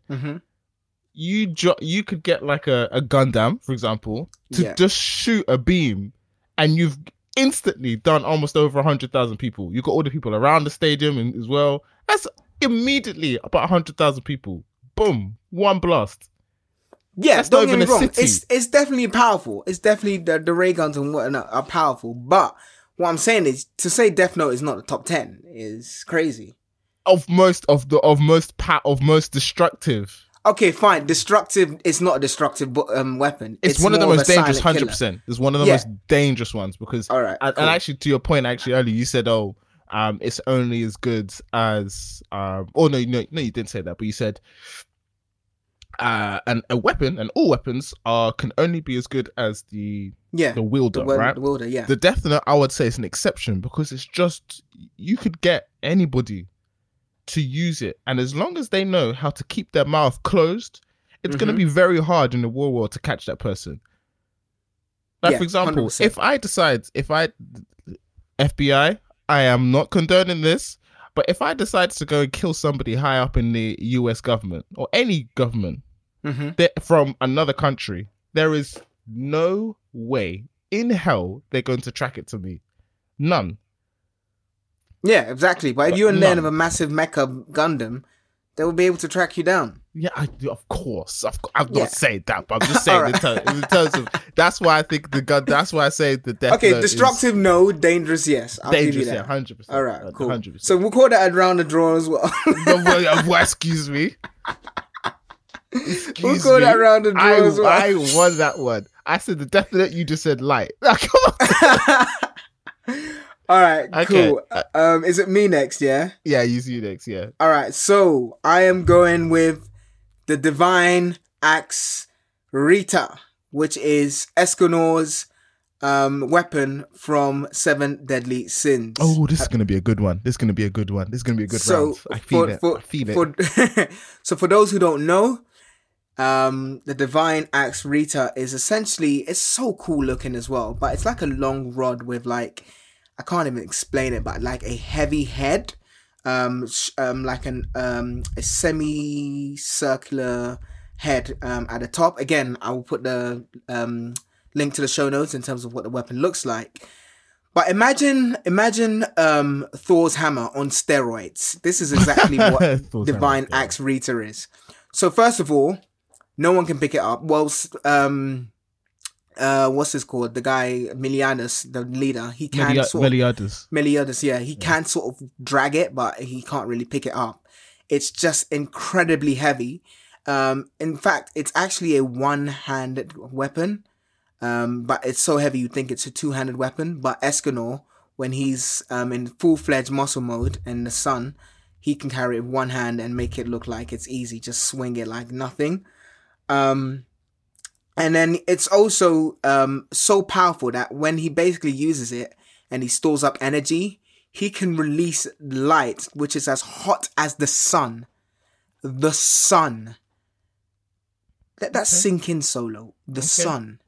Speaker 1: You jo- you could get like a, a Gundam, for example, to
Speaker 2: Yeah.
Speaker 1: just shoot a beam, and you've instantly done almost over a hundred thousand people. You've got all the people around the stadium and as well. That's immediately about a hundred thousand people. Boom, one blast.
Speaker 2: Yeah,
Speaker 1: That's
Speaker 2: don't get me wrong.
Speaker 1: city.
Speaker 2: It's it's definitely powerful. It's definitely the the ray guns and whatnot uh, are powerful. But what I'm saying is to say Death Note is not the top ten is crazy.
Speaker 1: Of most of the of most pa- of most destructive.
Speaker 2: Okay, fine. Destructive It's not a destructive um, weapon.
Speaker 1: It's, one of the most
Speaker 2: a
Speaker 1: dangerous, hundred percent. It's one of the
Speaker 2: Yeah.
Speaker 1: most dangerous ones because
Speaker 2: All right,
Speaker 1: and,
Speaker 2: cool.
Speaker 1: and actually to your point actually earlier you said oh um it's only as good as um oh no no no you didn't say that but you said uh and a weapon and all weapons are can only be as good as the
Speaker 2: Yeah,
Speaker 1: the wielder
Speaker 2: the,
Speaker 1: right
Speaker 2: the wielder. Yeah,
Speaker 1: the death note i would say is an exception because it's just you could get anybody to use it. And as long as they know how to keep their mouth closed it's going
Speaker 2: Mhm.
Speaker 1: to be very hard in the war world to catch that person. Like
Speaker 2: Yeah,
Speaker 1: for example
Speaker 2: 100%.
Speaker 1: if i decide if i fbi i am not condoning this but if i decide to go and kill somebody high up in the us government or any government
Speaker 2: hmm
Speaker 1: that- from another country there is no way in hell they're going to track it to me. None
Speaker 2: yeah, exactly. But if you're in there
Speaker 1: none.
Speaker 2: of a massive mecha Gundam, They will be able to track you down.
Speaker 1: Yeah, I of course. I've not
Speaker 2: Yeah.
Speaker 1: said that, but I'm just saying in, <laughs>
Speaker 2: Alright.
Speaker 1: ter- in terms of that's why I think the gun. That's why I say the death.
Speaker 2: Okay, destructive, no. Dangerous, yes. I'll
Speaker 1: dangerous.
Speaker 2: you
Speaker 1: Yeah,
Speaker 2: that.
Speaker 1: hundred percent.
Speaker 2: All right, cool.
Speaker 1: 100%.
Speaker 2: So we'll call that a round of draw as well. <laughs>
Speaker 1: percent. Uh, excuse me. <laughs>
Speaker 2: we'll
Speaker 1: Excuse
Speaker 2: call
Speaker 1: me.
Speaker 2: that round of draw
Speaker 1: I,
Speaker 2: as well.
Speaker 1: I won that one. I said the definite. You just said light. Come on.
Speaker 2: All right,
Speaker 1: Okay.
Speaker 2: cool. Um, is it me next? Yeah.
Speaker 1: Yeah, use you next. Yeah.
Speaker 2: All right. So I am going with the divine axe Rhitta, which is Escanor's um weapon from Seven Deadly Sins.
Speaker 1: Oh, this is gonna be a good one. This is gonna be a good one. This is gonna be a good round. I feel it. I feel it.
Speaker 2: For, <laughs> so for those who don't know, um, the divine axe Rhitta is essentially it's so cool looking as well, but it's like a long rod with like I can't even explain it, but like a heavy head, um, um, like an um a semi-circular head um at the top. Again, I will put the um link to the show notes in terms of what the weapon looks like. But imagine, imagine um, Thor's hammer on steroids. This is exactly <laughs> what Divine
Speaker 1: hammer,
Speaker 2: Axe Rhitta is. So first of all, no one can pick it up. Well, um, uh, what's this called? The guy Milianus, the leader, he can
Speaker 1: Meli-
Speaker 2: sort of
Speaker 1: Meliadus.
Speaker 2: Meliodas, yeah, he can sort of drag it, but he can't really pick it up. It's just incredibly heavy. Um, in fact, it's actually a one-handed weapon, um, but it's so heavy you think it's a two-handed weapon. But Escanor, when he's um, in full-fledged muscle mode in the sun, he can carry it with one hand and make it look like it's easy. Just swing it like nothing. Um, and then it's also um, so powerful that when he basically uses it and he stores up energy, he can release light, which is as hot as the sun. The sun. Let that
Speaker 1: Okay.
Speaker 2: sink in, Solo. The sun.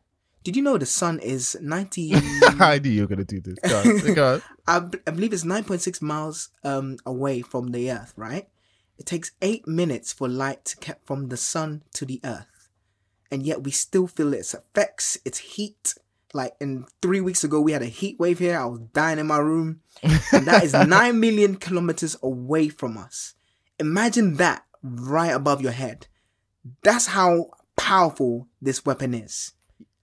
Speaker 2: Did you know the sun is 90. <laughs>
Speaker 1: I knew you were gonna do this. Go on. Go on. <laughs>
Speaker 2: I, b- I believe it's 9.6 miles um, away from the Earth, right? It takes eight minutes for light to get from the sun to the Earth. And yet we still feel its effects, its heat. Like in three weeks ago, we had a heat wave here. I was dying in my room. And that is <laughs> 9 million kilometers away from us. Imagine that right above your head. That's how powerful this weapon is.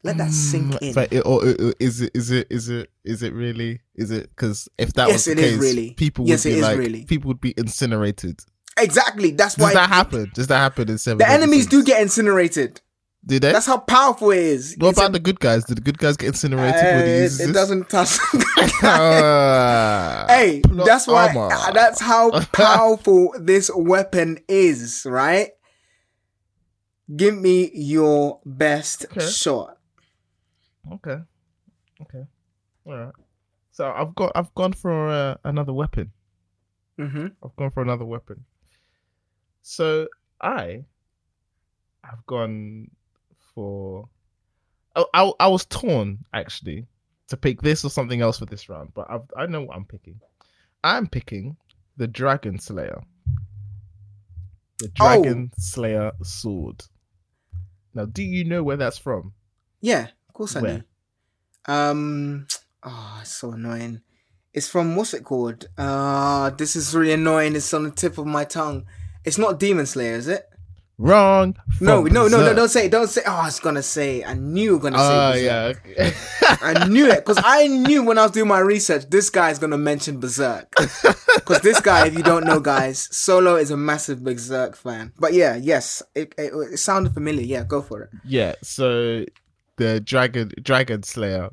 Speaker 2: Let that sink in.
Speaker 1: Mm, But it, or, is it? Is it? Is it? Is it really? Is it? Because if that
Speaker 2: Yes,
Speaker 1: was the
Speaker 2: it is
Speaker 1: case,
Speaker 2: really.
Speaker 1: people
Speaker 2: Yes,
Speaker 1: would
Speaker 2: it
Speaker 1: be
Speaker 2: is
Speaker 1: like,
Speaker 2: really.
Speaker 1: people would be incinerated.
Speaker 2: exactly. That's
Speaker 1: Does
Speaker 2: why
Speaker 1: that happen? Does that happen in seven?
Speaker 2: the enemies do get incinerated.
Speaker 1: Do they?
Speaker 2: That's how powerful it is.
Speaker 1: what
Speaker 2: It's
Speaker 1: about
Speaker 2: a-
Speaker 1: the good guys? Did the good guys get incinerated
Speaker 2: Uh,
Speaker 1: when he
Speaker 2: it,
Speaker 1: uses
Speaker 2: it
Speaker 1: this?
Speaker 2: doesn't touch. <laughs> <laughs>
Speaker 1: Ah,
Speaker 2: hey, that's why.
Speaker 1: armor.
Speaker 2: uh, <laughs> That's how powerful this weapon is, right? Give me your best
Speaker 1: Okay.
Speaker 2: shot.
Speaker 1: Okay. Okay. All right. So I've got I've gone for uh, another weapon.
Speaker 2: hmm
Speaker 1: I've gone for another weapon. So I have gone for. Oh, I I was torn actually to pick this or something else for this round, but I've, I know what I'm picking. I'm picking the Dragon Slayer. The Dragon Slayer sword. Now, do you know where that's from?
Speaker 2: Yeah, of course I
Speaker 1: Where?
Speaker 2: do. Um, oh, <tsk> it's so annoying. It's from what's it called? Uh this is really annoying. It's on the tip of my tongue. It's not Demon Slayer, is it?
Speaker 1: Wrong.
Speaker 2: No, no, no, no! Don't say, don't say. Oh, I was gonna say. I knew you were gonna say.
Speaker 1: Oh
Speaker 2: Berserk.
Speaker 1: yeah. okay.
Speaker 2: I knew it because I knew when I was doing my research, this guy's gonna mention Berserk. Because <laughs> this guy, if you don't know, guys, Solo is a massive Berserk fan. But yeah, yes, it, it, it sounded familiar. Yeah, go for it.
Speaker 1: Yeah, so the dragon dragon slayer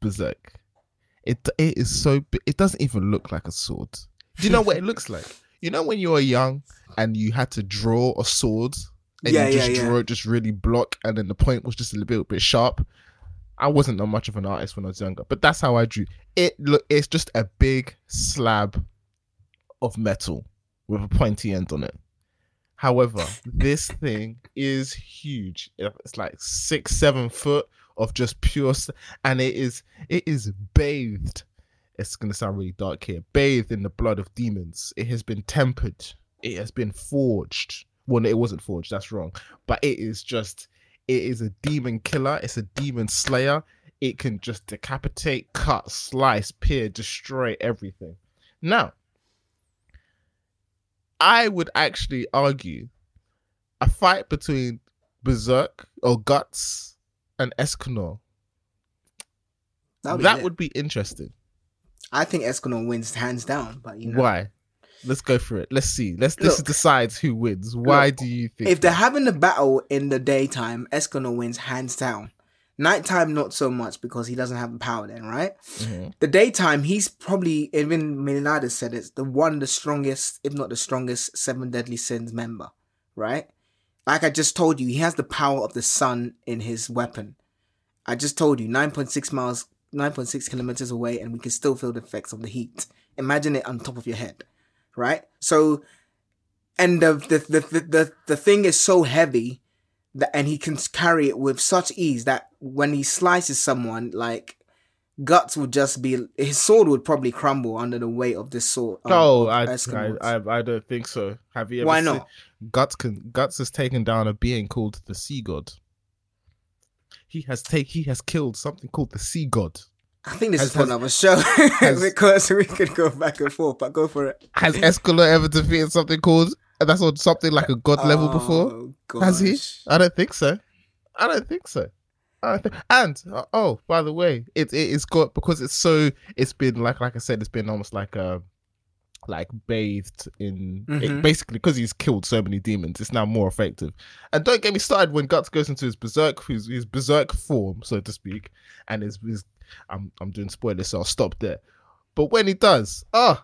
Speaker 1: berserk. It it is so it doesn't even look like a sword. Do you know what it looks like? You know when you were young and you had to draw a sword and
Speaker 2: Yeah,
Speaker 1: you just
Speaker 2: yeah,
Speaker 1: draw it just really block and then the point was just a little bit sharp. I wasn't that much of an artist when I was younger, but that's how I drew. It look it's just a big slab of metal with a pointy end on it. However, <laughs> this thing is huge. It's like six, seven foot of just pure, and it is it is bathed. It's gonna sound really dark here. Bathed in the blood of demons. It has been tempered. It has been forged. Well, no, it wasn't forged. That's wrong. But it is just. It is a demon killer. It's a demon slayer. It can just decapitate, cut, slice, peer, destroy everything. Now, I would actually argue a fight between Berserk or Guts and Escanor. That
Speaker 2: lit.
Speaker 1: would be interesting.
Speaker 2: I think Escanor wins hands down, but you know,
Speaker 1: Why? Let's go for it. Let's see. Let's this decides who wins. Why
Speaker 2: Look,
Speaker 1: do you think?
Speaker 2: if they're having the battle in the daytime, Escanor wins hands down. Nighttime, not so much because he doesn't have the power then, right?
Speaker 1: Mhm.
Speaker 2: The daytime, he's probably even Leonidas said it's the one the strongest, if not the strongest, seven deadly sins member, right? Like I just told you, he has the power of the sun in his weapon. I just told you, nine point six miles, nine point six kilometers away, and we can still feel the effects of the heat. Imagine it on top of your head, right? So, and the the the the, the, the thing is so heavy that, and he can carry it with such ease that when he slices someone, like guts would just be his sword would probably crumble under the weight of this sword. um,
Speaker 1: Oh, I, I, I, I don't think so. Have you ever
Speaker 2: Why
Speaker 1: seen-
Speaker 2: not?
Speaker 1: Guts can Guts has taken down a being called the Sea God. He has take he has killed something called the Sea God.
Speaker 2: I think this
Speaker 1: has-
Speaker 2: is for another show <laughs>
Speaker 1: has-
Speaker 2: because we could go back and forth. But go for it.
Speaker 1: Has Escalor ever defeated something called that's on something like a god level before?
Speaker 2: Oh,
Speaker 1: Has he? I don't think so. I don't think so. And uh, oh, by the way, it it is got because it's so it's been like like I said, it's been almost like a like bathed in it,
Speaker 2: Mhm.
Speaker 1: basically because he's killed so many demons. It's now more effective. And don't get me started when Guts goes into his berserk his, his berserk form, so to speak, and his, his I'm I'm doing spoilers, so I'll stop there. But when he does, oh,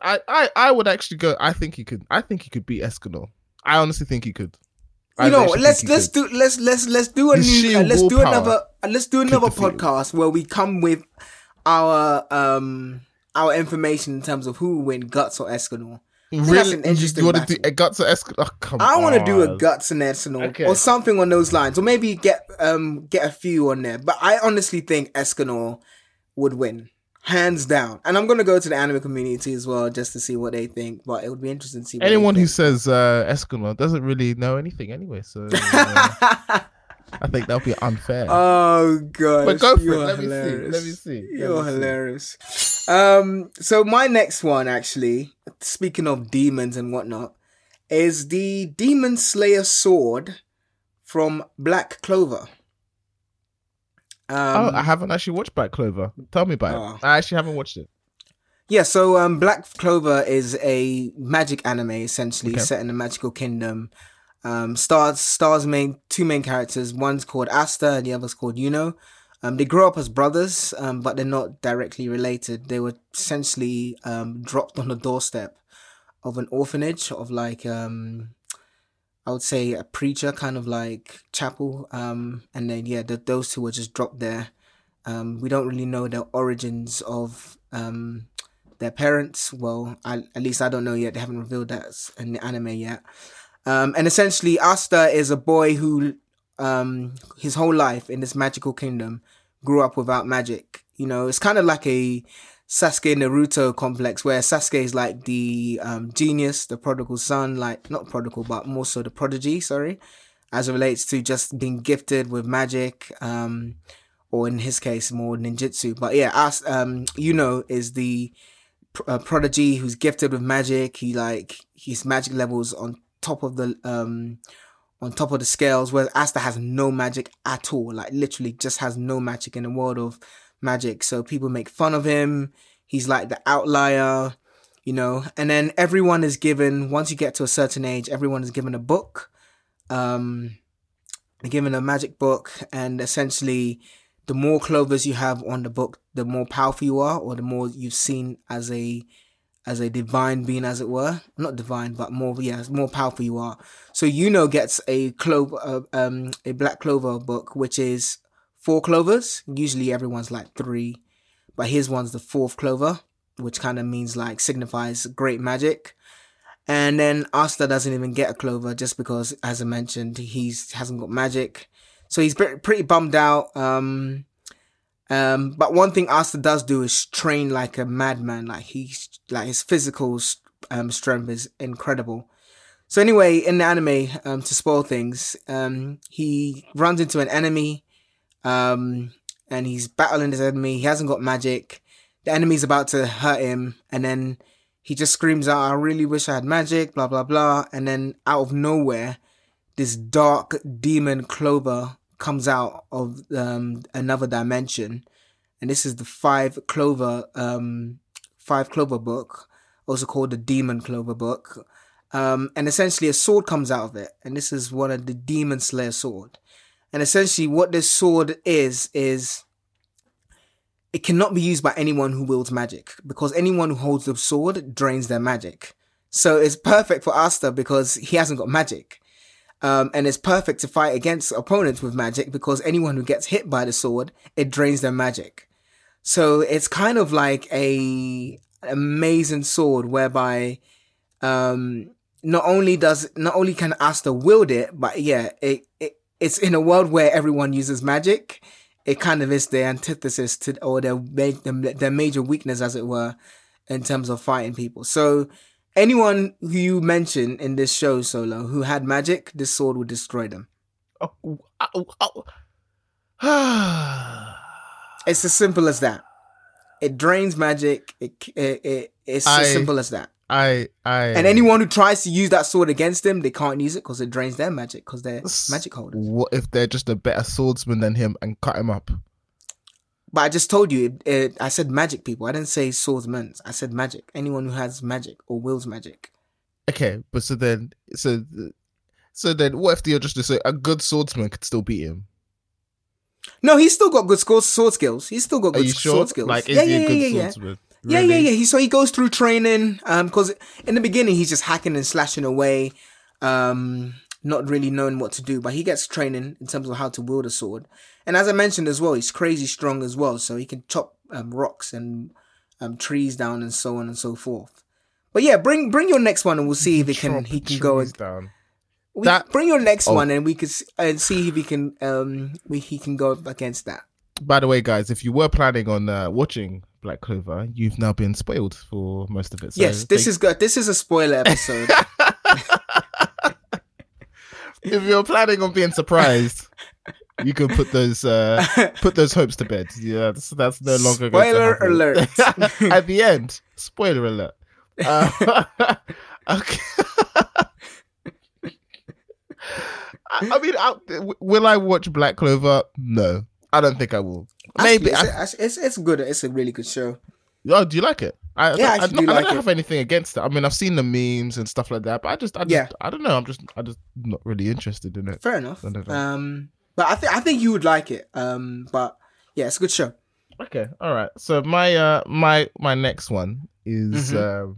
Speaker 1: I I I would actually go. I think he could. I think he could beat Escanor. I honestly think he could. I
Speaker 2: You know, let's let's
Speaker 1: could.
Speaker 2: do let's let's let's do a
Speaker 1: His
Speaker 2: new uh, let's do another uh, let's do another podcast where we come with our um our information in terms of who will win guts or Escanor. think that's
Speaker 1: Really,
Speaker 2: an interesting
Speaker 1: you want to do a guts or Escanor? Oh,
Speaker 2: I want to do a guts and Escanor
Speaker 1: Okay.
Speaker 2: or something on those lines, or maybe get um get a few on there. But I honestly think Escanor would win, hands down. And I'm gonna go to the anime community as well just to see what they think. But it would be interesting to see what they
Speaker 1: Anyone who says uh, Escanor doesn't really know anything anyway, so <laughs> uh, I think that'll be unfair. <laughs>
Speaker 2: oh god!
Speaker 1: but go for it.
Speaker 2: you're
Speaker 1: Let me see. Let me see. Let
Speaker 2: You're
Speaker 1: me see.
Speaker 2: hilarious. Um, so my next one, actually, speaking of demons and whatnot, is the Demon Slayer sword from Black Clover. Um,
Speaker 1: oh, I haven't actually watched Black Clover. Tell me about
Speaker 2: Oh.
Speaker 1: it. I actually haven't watched it.
Speaker 2: Yeah, so um, Black Clover is a magic anime essentially
Speaker 1: Okay.
Speaker 2: set in a magical kingdom. Um, stars stars main two main characters. One's called Asta, and the other's called Yuno. Um, they grow up as brothers, um, but they're not directly related. They were essentially um, dropped on the doorstep of an orphanage of like um, I would say a preacher kind of like chapel. Um, and then yeah, the, those two were just dropped there. Um, we don't really know the origins of um, their parents. Well, I, at least I don't know yet. They haven't revealed that in the anime yet. Um, and essentially, Asta is a boy who, um, his whole life in this magical kingdom, grew up without magic. You know, it's kind of like a Sasuke Naruto complex where Sasuke is like the um, genius, the prodigal son, like not prodigal, but more so the prodigy. Sorry, as it relates to just being gifted with magic. Um, or in his case, more ninjutsu. But yeah, us, um, you know, is the pr- uh, prodigy who's gifted with magic. He like his magic levels on top of the um on top of the scales, whereas Asta has no magic at all. Like literally, just has no magic in the world of magic. So people make fun of him. He's like the outlier, you know. And then everyone is given once you get to a certain age, everyone is given a book. Um, given a magic book, and essentially, the more clovers you have on the book, the more powerful you are, or the more you've seen as a as a divine being, as it were. Not divine, but more yeah, more powerful you are. So Yuno gets a clover, uh, um, a black clover book, which is four clovers. Usually everyone's like three, but his one's the fourth clover, which kind of means like signifies great magic. And then Asta doesn't even get a clover just because, as I mentioned, he's hasn't got magic. So he's pretty bummed out. Um, um, but one thing Asta does do is train like a madman. Like he's like his physical um, strength is incredible. So anyway, in the anime, um, to spoil things, um, he runs into an enemy, um, and he's battling this enemy. He hasn't got magic. The enemy's about to hurt him, and then he just screams out, "I really wish I had magic," blah blah blah, and then out of nowhere, this dark demon Clover comes out of um, another dimension, and this is the Five Clover um, Five Clover book, also called the Demon Clover book. Um, and essentially, a sword comes out of it, and this is one of the Demon Slayer sword. And essentially, what this sword is is it cannot be used by anyone who wields magic because anyone who holds the sword drains their magic. So it's perfect for Asta because he hasn't got magic. Um, and it's perfect to fight against opponents with magic because anyone who gets hit by the sword, it drains their magic. So it's kind of like a amazing sword whereby um, not only does not only can Asta wield it, but yeah, it, it it's in a world where everyone uses magic. It kind of is the antithesis to or their their major weakness, as it were, in terms of fighting people. So anyone who you mention in this show, Solo, who had magic, this sword would destroy them.
Speaker 1: Oh, oh, oh. <sighs>
Speaker 2: It's as simple as that. It drains magic. It, it, it it's I, as simple as that.
Speaker 1: I, I,
Speaker 2: and anyone who tries to use that sword against them, they can't use it because it drains their magic because they're magic holders.
Speaker 1: What if they're just a better swordsman than him and cut him up?
Speaker 2: But I just told you, it, it, I said magic people. I didn't say swordsmen. I said magic. Anyone who has magic or wills magic.
Speaker 1: Okay, but so then, so, so then, what if you're just to say a good swordsman could still beat him?
Speaker 2: No, he's still got good sword skills. He's still got good sure? sword skills.
Speaker 1: Like, yeah, yeah, yeah, yeah, yeah. Really?
Speaker 2: Yeah, yeah, yeah. He so he goes through training. Um, because in the beginning he's just hacking and slashing away, um, not really knowing what to do. But he gets training in terms of how to wield a sword. And as I mentioned as well, he's crazy strong as well. So he can chop um, rocks and um, trees down and so on and so forth. But yeah, bring bring your next one and we'll see if he can he can go
Speaker 1: down.
Speaker 2: We, that, bring your next oh. one and we can and see if he can um we, he can go against that.
Speaker 1: By the way, guys, if you were planning on uh, watching Black Clover, you've now been spoiled for most of it.
Speaker 2: So yes, this is good. This is a spoiler episode. <laughs>
Speaker 1: if you're planning on being surprised, you can put those uh, put those hopes to bed. Yeah, that's, that's no longer
Speaker 2: spoiler alert. <laughs>
Speaker 1: At the end, spoiler alert. Uh, <laughs> okay. I, mean, I, will I watch Black Clover? No, I don't think I will. Maybe
Speaker 2: Actually, it's, I, it's, it's good. It's a really good show.
Speaker 1: Oh, do you like it? I,
Speaker 2: yeah, I, I,
Speaker 1: I,
Speaker 2: do
Speaker 1: I
Speaker 2: like
Speaker 1: don't have anything against it. I mean, I've seen the memes and stuff like that, but I just, I just,
Speaker 2: yeah.
Speaker 1: I don't know. I'm just, I just not really interested in it.
Speaker 2: Fair enough. Um, but I think, I think you would like it. Um, but yeah, it's a good show.
Speaker 1: Okay, all right. So my, uh, my, my next one is, mm-hmm. um,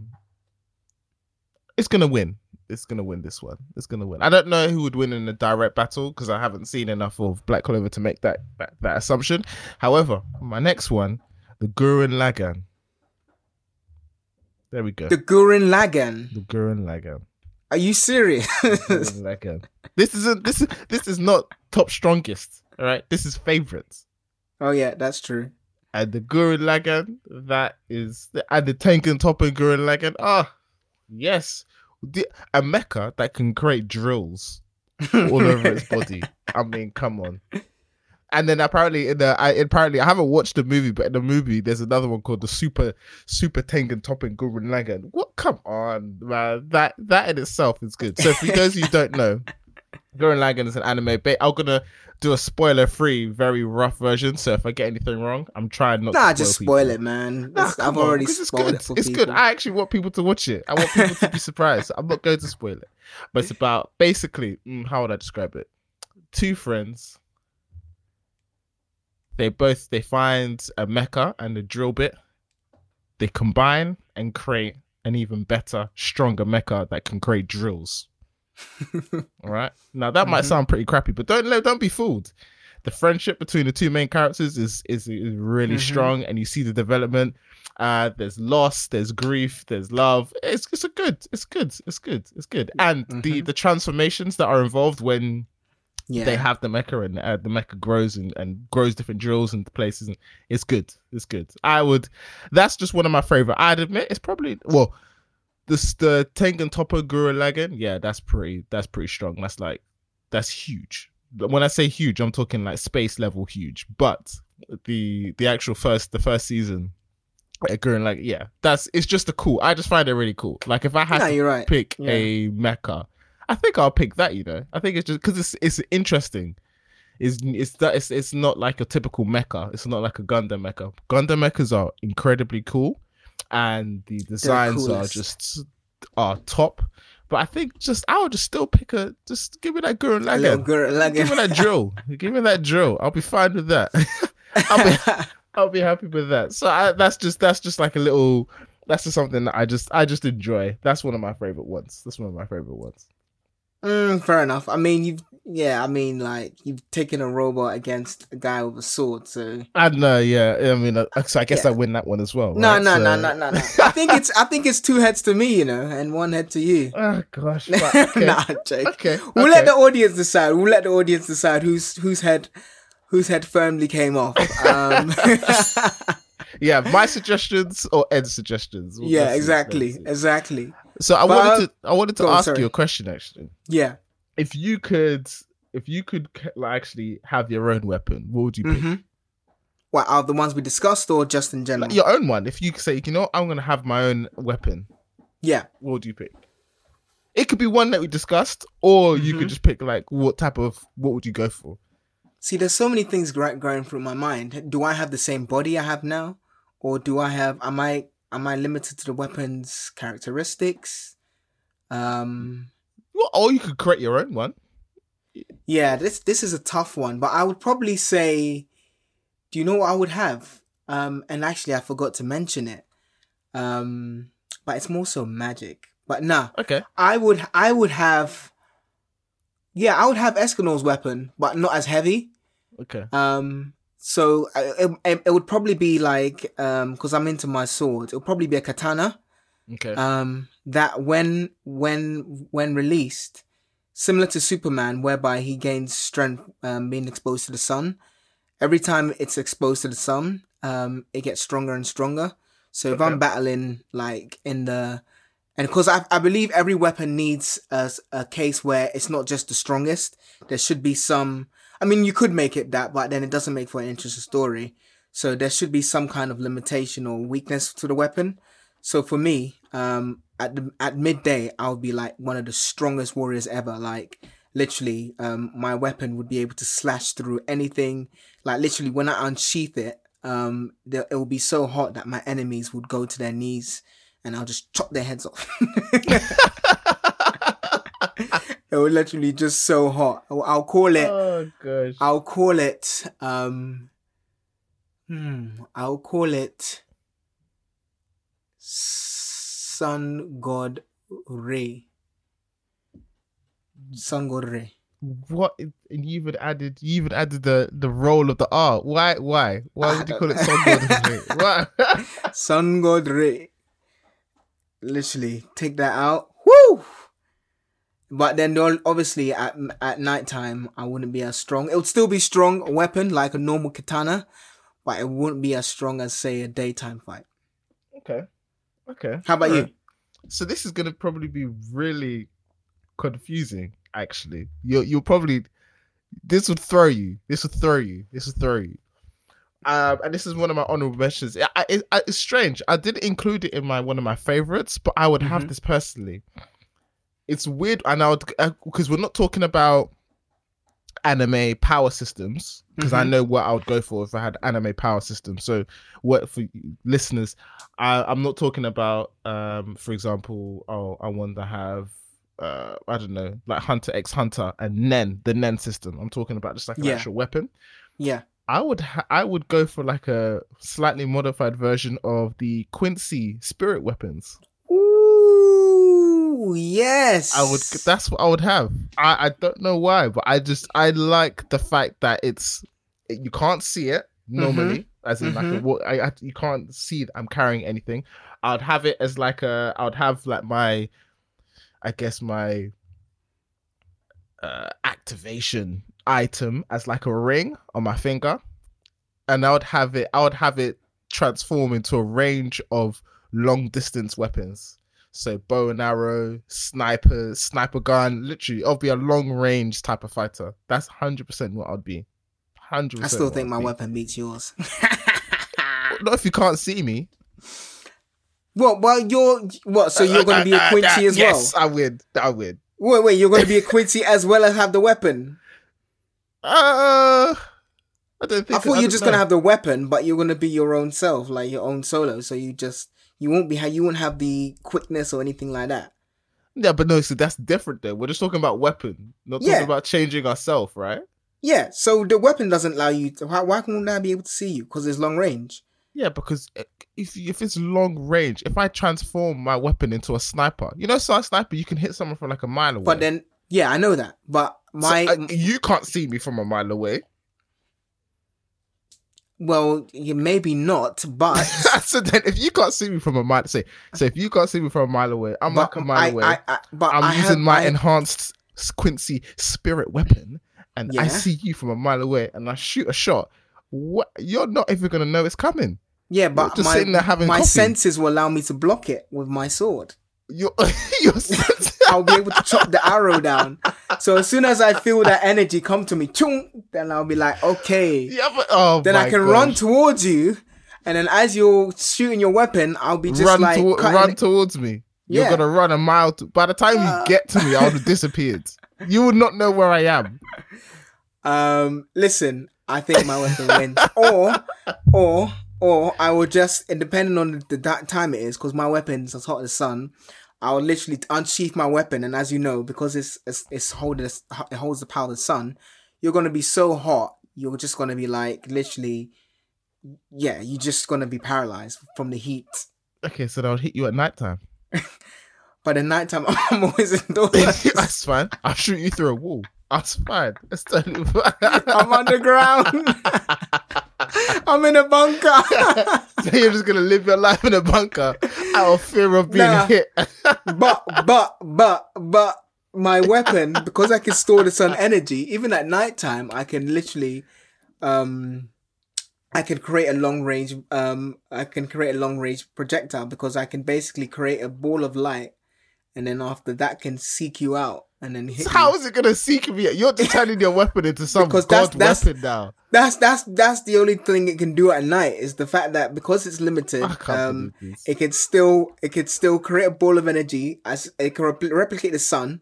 Speaker 1: it's gonna win it's gonna win this one. It's gonna win. I don't know who would win in a direct battle because I haven't seen enough of Black Clover to make that, that that, assumption. However, my next one, the Gurren Lagann. There we go.
Speaker 2: The Gurren Lagann.
Speaker 1: The Gurren Lagann.
Speaker 2: Are you serious? <laughs>
Speaker 1: Lagann. This isn't this is this is not top strongest. All right, this is favorites.
Speaker 2: Oh yeah, that's true.
Speaker 1: And the Gurren Lagann, that is, and the Tengen Toppa Gurren Lagann. Ah, oh, yes a mecha that can create drills all over its body. <laughs> I mean, come on. And then apparently in the I apparently I haven't watched the movie, but in the movie there's another one called the Super Super Tengen Toppa Gurren Lagann. What? Come on, man. That that in itself is good. So for those of you who don't know, <laughs> Gurren Lagann is an anime. But I'm gonna do a spoiler free, very rough version. So if I get anything wrong, I'm trying not. To.
Speaker 2: Nah,
Speaker 1: to
Speaker 2: just
Speaker 1: spoil
Speaker 2: spoil it, man. Nah, I've on, already it's spoiled
Speaker 1: good.
Speaker 2: it for
Speaker 1: It's
Speaker 2: people.
Speaker 1: good. I actually want people to watch it. I want people to be <laughs> surprised. I'm not going to spoil it, but it's about basically mm, how would I describe it? Two friends. They both they find a mecha and a drill bit. They combine and create an even better, stronger mecha that can create drills. <laughs> All right. Now that mm-hmm. might sound pretty crappy, but don't don't be fooled. The friendship between the two main characters is is, is really mm-hmm. strong, and you see the development. Uh, there's loss, there's grief, there's love. It's it's a good, it's good, it's good, it's good, and mm-hmm. the the transformations that are involved when yeah. they have the mecha and uh, the mecha grows and, and grows different drills and places and it's good it's good i would that's just one of my favorite i'd admit it's probably well the the Tengen Toppa Gurren Lagann, yeah, that's pretty that's pretty strong. That's like that's huge. When I say huge, I'm talking like space level huge. But the the actual first the first season Gurren like yeah, that's it's just a cool. I just find it really cool. Like if I had
Speaker 2: No,
Speaker 1: to
Speaker 2: right.
Speaker 1: pick
Speaker 2: Yeah.
Speaker 1: a mecha, I think I'll pick that. You know, I think it's just because it's it's interesting. It's it's that it's it's not like a typical mecha. It's not like a Gundam mecha. Gundam mechas are incredibly cool, and the designs are just are top. But I think just I would just still pick a just give me that Gurren Lagann. Give me that drill. <laughs> Give me that drill. I'll be fine with that. <laughs> I'll be <laughs> I'll be happy with that. So I, that's just that's just like a little. That's just something that I just I just enjoy. That's one of my favorite ones. That's one of my favorite ones.
Speaker 2: Mm, fair enough. I mean, you've yeah. I mean, like you've taken a robot against a guy with a sword. So
Speaker 1: I know, yeah. I mean, uh, so I guess
Speaker 2: Yeah.
Speaker 1: I win that one as well.
Speaker 2: no,
Speaker 1: right?
Speaker 2: no,
Speaker 1: So-
Speaker 2: no, no, no, no. <laughs> I think it's I think it's two heads to me, you know, and one head to you.
Speaker 1: Oh gosh. <laughs> but okay.
Speaker 2: nah, Jake.
Speaker 1: okay.
Speaker 2: We'll
Speaker 1: okay.
Speaker 2: let the audience decide. We'll let the audience decide whose whose head whose head firmly came off. Um, <laughs>
Speaker 1: yeah, my suggestions or Ed's suggestions. Well,
Speaker 2: yeah, exactly, exactly.
Speaker 1: So I
Speaker 2: But,
Speaker 1: wanted to I wanted to
Speaker 2: go on,
Speaker 1: ask you a question actually.
Speaker 2: Yeah.
Speaker 1: If you could if you could like, actually have your own weapon, what would you pick?
Speaker 2: hmm What are the ones we discussed, or just in general?
Speaker 1: Like, your own one. If you could say, you know, I'm gonna have my own weapon.
Speaker 2: yeah.
Speaker 1: what would you pick? It could be one that we discussed, or you could
Speaker 2: Mhm.
Speaker 1: just pick like what type of what would you go for?
Speaker 2: See, there's so many things going through my mind. Do I have the same body I have now, or do I have? Am I am I limited to the weapon's characteristics? Um.
Speaker 1: Well, or you could create your own one.
Speaker 2: Yeah, this this is a tough one, but I would probably say, do you know what I would have? Um, and actually, I forgot to mention it. Um, but it's more so magic. But nah,
Speaker 1: Okay.
Speaker 2: I would I would have. Yeah, I would have Escanol's weapon, but not as heavy.
Speaker 1: Okay.
Speaker 2: Um, so it, it, it would probably be like um, because I'm into my sword, It would probably be a katana
Speaker 1: Okay.
Speaker 2: um that when when when released similar to superman whereby he gains strength um being exposed to the sun every time it's exposed to the sun um it gets stronger and stronger so if
Speaker 1: Okay.
Speaker 2: i'm battling like in the and because I, I believe every weapon needs a, a case where it's not just the strongest there should be some i mean you could make it that but then it doesn't make for an interesting story so there should be some kind of limitation or weakness to the weapon so for me, um, at the, at midday, I would be like one of the strongest warriors ever. Like literally, um, my weapon would be able to slash through anything. Like literally, when I unsheath it, um, it will be so hot that my enemies would go to their knees, and I'll just chop their heads off. <laughs> <laughs> it would literally just so hot. I'll, I'll call it.
Speaker 1: oh gosh.
Speaker 2: I'll call it. Um, hmm. I'll call it. Sun God Ray. Sun God Ray.
Speaker 1: What? And you even added you even added the the role of the R. Why? Why? Why would you call it. Son God? <laughs> What?
Speaker 2: Sun God Ray. Literally, take that out. Woo! But then, obviously, at at nighttime, I wouldn't be as strong. It would still be strong weapon like a normal katana, but it wouldn't be as strong as say a daytime fight.
Speaker 1: okay. Okay.
Speaker 2: How about you?
Speaker 1: So this is gonna probably be really confusing. Actually, you'll you'll probably this would throw you. This would throw you. This would throw you. Um, and this is one of my honorable mentions. I, I, it, it's strange. I did include it in my one of my favorites, but I would have
Speaker 2: Mhm.
Speaker 1: this personally. It's weird, and I would because we're not talking about anime power systems because I
Speaker 2: Mhm.
Speaker 1: know what I would go for if I had anime power systems. So, what for listeners, I, I'm not talking about, um, for example, oh, I want to have, uh, I don't know, like Hunter X Hunter and Nen, the Nen system. I'm talking about just like an
Speaker 2: Yeah.
Speaker 1: actual weapon.
Speaker 2: Yeah.
Speaker 1: I would ha- I would go for like a slightly modified version of the Quincy spirit weapons.
Speaker 2: Ooh, yes.
Speaker 1: I would that's what I would have. I, I don't know why, but I just I like the fact that it's you can't see it normally as in like a, what I, I you can't see that I'm carrying anything. I'd have it as like a I would have like my I guess my uh activation item as like a ring on my finger and I would have it I would have it transform into a range of long distance weapons. So bow and arrow, sniper, sniper gun, literally, I'll be a long range type of fighter. That's hundred percent what I'd be. Hundred.
Speaker 2: I still think my weapon beats yours. <laughs>
Speaker 1: Not if you can't see me.
Speaker 2: What? Well, you're what? So you're going to be a
Speaker 1: Uh, uh,
Speaker 2: Quincy
Speaker 1: uh,
Speaker 2: as
Speaker 1: yes,
Speaker 2: well?
Speaker 1: I win. I win.
Speaker 2: Wait, wait. You're going to be a Quincy as well as have the weapon. <laughs>
Speaker 1: Uh, I don't think.
Speaker 2: I thought you're just going to have the weapon, but you're going to be your own self, like your own solo. So you just you won't be you won't have the quickness or anything like that.
Speaker 1: Yeah, but no. So that's different. Though we're just talking about weapon, not talking about changing ourselves, right?
Speaker 2: Yeah. So the weapon doesn't allow you. To, why, why can I be able to see you? Because it's long range.
Speaker 1: Yeah, because uh, if if it's long range, if I transform my weapon into a sniper, you know, so a sniper, you can hit someone from like a mile away.
Speaker 2: But then, yeah, I know that. But
Speaker 1: So,
Speaker 2: my
Speaker 1: uh, you can't see me from a mile away.
Speaker 2: Well, you maybe not, but <laughs>
Speaker 1: so then, if you can't see me from a mile, say, so if you can't see me from a mile away, I'm
Speaker 2: but
Speaker 1: like a mile
Speaker 2: I,
Speaker 1: away.
Speaker 2: I, I, but
Speaker 1: I'm
Speaker 2: I
Speaker 1: using
Speaker 2: have,
Speaker 1: my enhanced Quincy spirit weapon, and I see you from a mile away, and I shoot a shot. What? You're not even gonna know it's coming.
Speaker 2: Yeah, but
Speaker 1: just
Speaker 2: my,
Speaker 1: sitting there having
Speaker 2: my
Speaker 1: coffee.
Speaker 2: senses will allow me to block it with my sword.
Speaker 1: You're, <laughs> you're
Speaker 2: I'll be able to chop the arrow down. So as soon as I feel that energy come to me, chung, then I'll be like, okay.
Speaker 1: yeah, but oh,
Speaker 2: then I can
Speaker 1: gosh.
Speaker 2: run towards you, and then as you're shooting your weapon, I'll be just
Speaker 1: run,
Speaker 2: like
Speaker 1: to- run
Speaker 2: it-
Speaker 1: towards me. You're
Speaker 2: Yeah.
Speaker 1: gonna run a mile. To- By the time
Speaker 2: Uh.
Speaker 1: you get to me, I would have disappeared. You would not know where I am.
Speaker 2: Um, listen, I think my weapon wins, or, or, or I will just, depending on the, the time it is, because my weapon's as hot as the sun. I'll literally unsheath my weapon, and as you know, because it's it's, it's holding it holds the power of the sun, you're gonna be so hot. You're just gonna be like literally, yeah, you're just gonna be paralyzed from the heat.
Speaker 1: Okay, so I'll hit you at nighttime. <laughs>
Speaker 2: But at nighttime, <laughs> I'm always indoors. <laughs>
Speaker 1: That's fine. I'll shoot you through a wall. That's fine. That's totally fine.
Speaker 2: I'm underground. <laughs> I'm in a bunker. <laughs>
Speaker 1: so you're just gonna live your life in a bunker out of fear of being
Speaker 2: Nah.
Speaker 1: hit. <laughs>
Speaker 2: but but but but my weapon because I can store the sun energy even at nighttime I can literally um I can create a long range um I can create a long range projectile because I can basically create a ball of light and then after that can seek you out and then hit
Speaker 1: So how is it gonna seek me? You're turning your weapon into some
Speaker 2: Because
Speaker 1: god
Speaker 2: that's- that's-
Speaker 1: weapon now.
Speaker 2: That's that's that's the only thing it can do at night is the fact that because it's limited um it can still it can still create a ball of energy as it can repl- replicate the sun.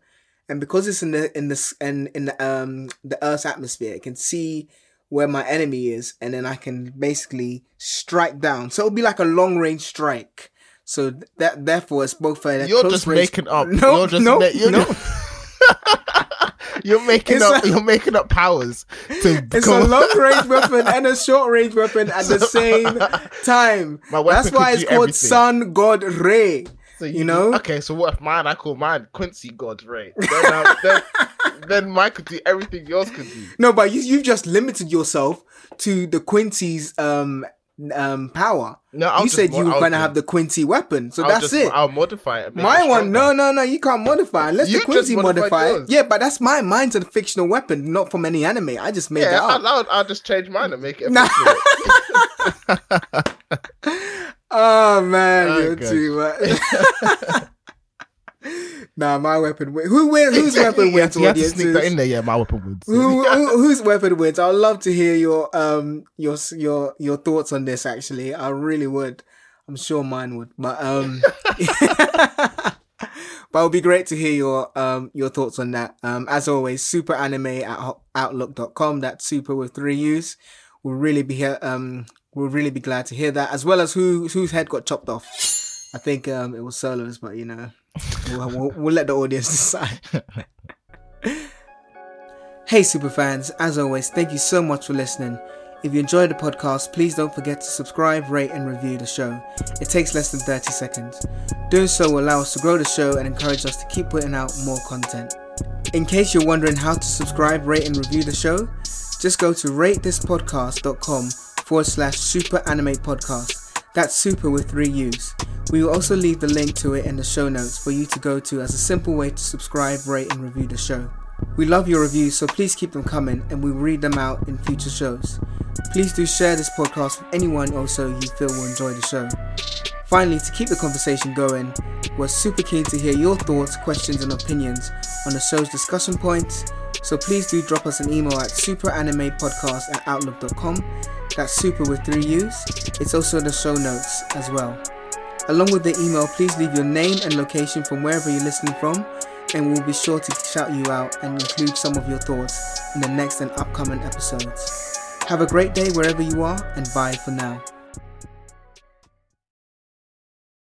Speaker 2: And because it's in the in the in, in the um the earth's atmosphere it can see where my enemy is and then i can basically strike down. So it'll be like a long range strike so that therefore it's both a
Speaker 1: You're
Speaker 2: close
Speaker 1: just
Speaker 2: range-
Speaker 1: making up.
Speaker 2: no
Speaker 1: you're just
Speaker 2: no,
Speaker 1: ma- you're,
Speaker 2: no. <laughs>
Speaker 1: you're making
Speaker 2: It's
Speaker 1: up.
Speaker 2: a-
Speaker 1: you're making up powers to <laughs>
Speaker 2: It's a long range weapon and a <laughs> short range weapon at the same time. That's why it's called
Speaker 1: everything.
Speaker 2: Sun God Ray.
Speaker 1: So
Speaker 2: you know?
Speaker 1: Okay, so what if mine? I call mine Quincy God Ray. Then, I, then, then mine could do everything yours could do.
Speaker 2: No, but you you've just limited yourself to the Quincy's um um power.
Speaker 1: No, I'll
Speaker 2: you said you were
Speaker 1: I'll
Speaker 2: gonna have the Quincy weapon, so
Speaker 1: I'll
Speaker 2: that's
Speaker 1: just,
Speaker 2: it.
Speaker 1: I'll modify it.
Speaker 2: my one, no, no, no, you can't modify unless
Speaker 1: You
Speaker 2: the Quincy modify. it. Yeah, but that's my mine's a fictional weapon, not from any anime. I just made
Speaker 1: Yeah,
Speaker 2: that up.
Speaker 1: I'll, I'll, I'll just change mine and make it.
Speaker 2: Nah. <laughs> Oh man, <laughs>
Speaker 1: Oh,
Speaker 2: you're
Speaker 1: gosh.
Speaker 2: too much. <laughs> nah, my weapon wins. Who win? <laughs> Whose
Speaker 1: Exactly,
Speaker 2: weapon wins?
Speaker 1: You have to sneak that in there. Yeah, my weapon wins.
Speaker 2: Who, <laughs> who, whose weapon wins? I'd love to hear your um your your your thoughts on this. Actually, I really would. I'm sure mine would, but um, <laughs> but it would be great to hear your um your thoughts on that. Um, as always, super anime at outlook.com. That's super with three U's. We'll really be here. Um, we'll really be glad to hear that, as well as who whose head got chopped off. I think um it was Solos, but you know, we'll, we'll, we'll let the audience <laughs> decide. Hey superfans, as always, thank you so much for listening. If you enjoyed the podcast, please don't forget to subscribe, rate, and review the show. It takes less than 30 seconds. Doing so will allow us to grow the show and encourage us to keep putting out more content. In case you're wondering how to subscribe, rate, and review the show, just go to ratethispodcast.com forward slash super anime podcast. That's super with three U's. We will also leave the link to it in the show notes for you to go to as a simple way to subscribe, rate, and review the show. We love your reviews, so please keep them coming and we will read them out in future shows. Please do share this podcast with anyone also you feel will enjoy the show. Finally, to keep the conversation going, we're super keen to hear your thoughts, questions, and opinions on the show's discussion points. So please do drop us an email at superanimepodcast at outlook.com. That's super with three U's. It's also in the show notes as well. Along with the email, please leave your name and location from wherever you're listening from, and we'll be sure to shout you out and include some of your thoughts in the next and upcoming episodes. Have a great day wherever you are, and bye for now.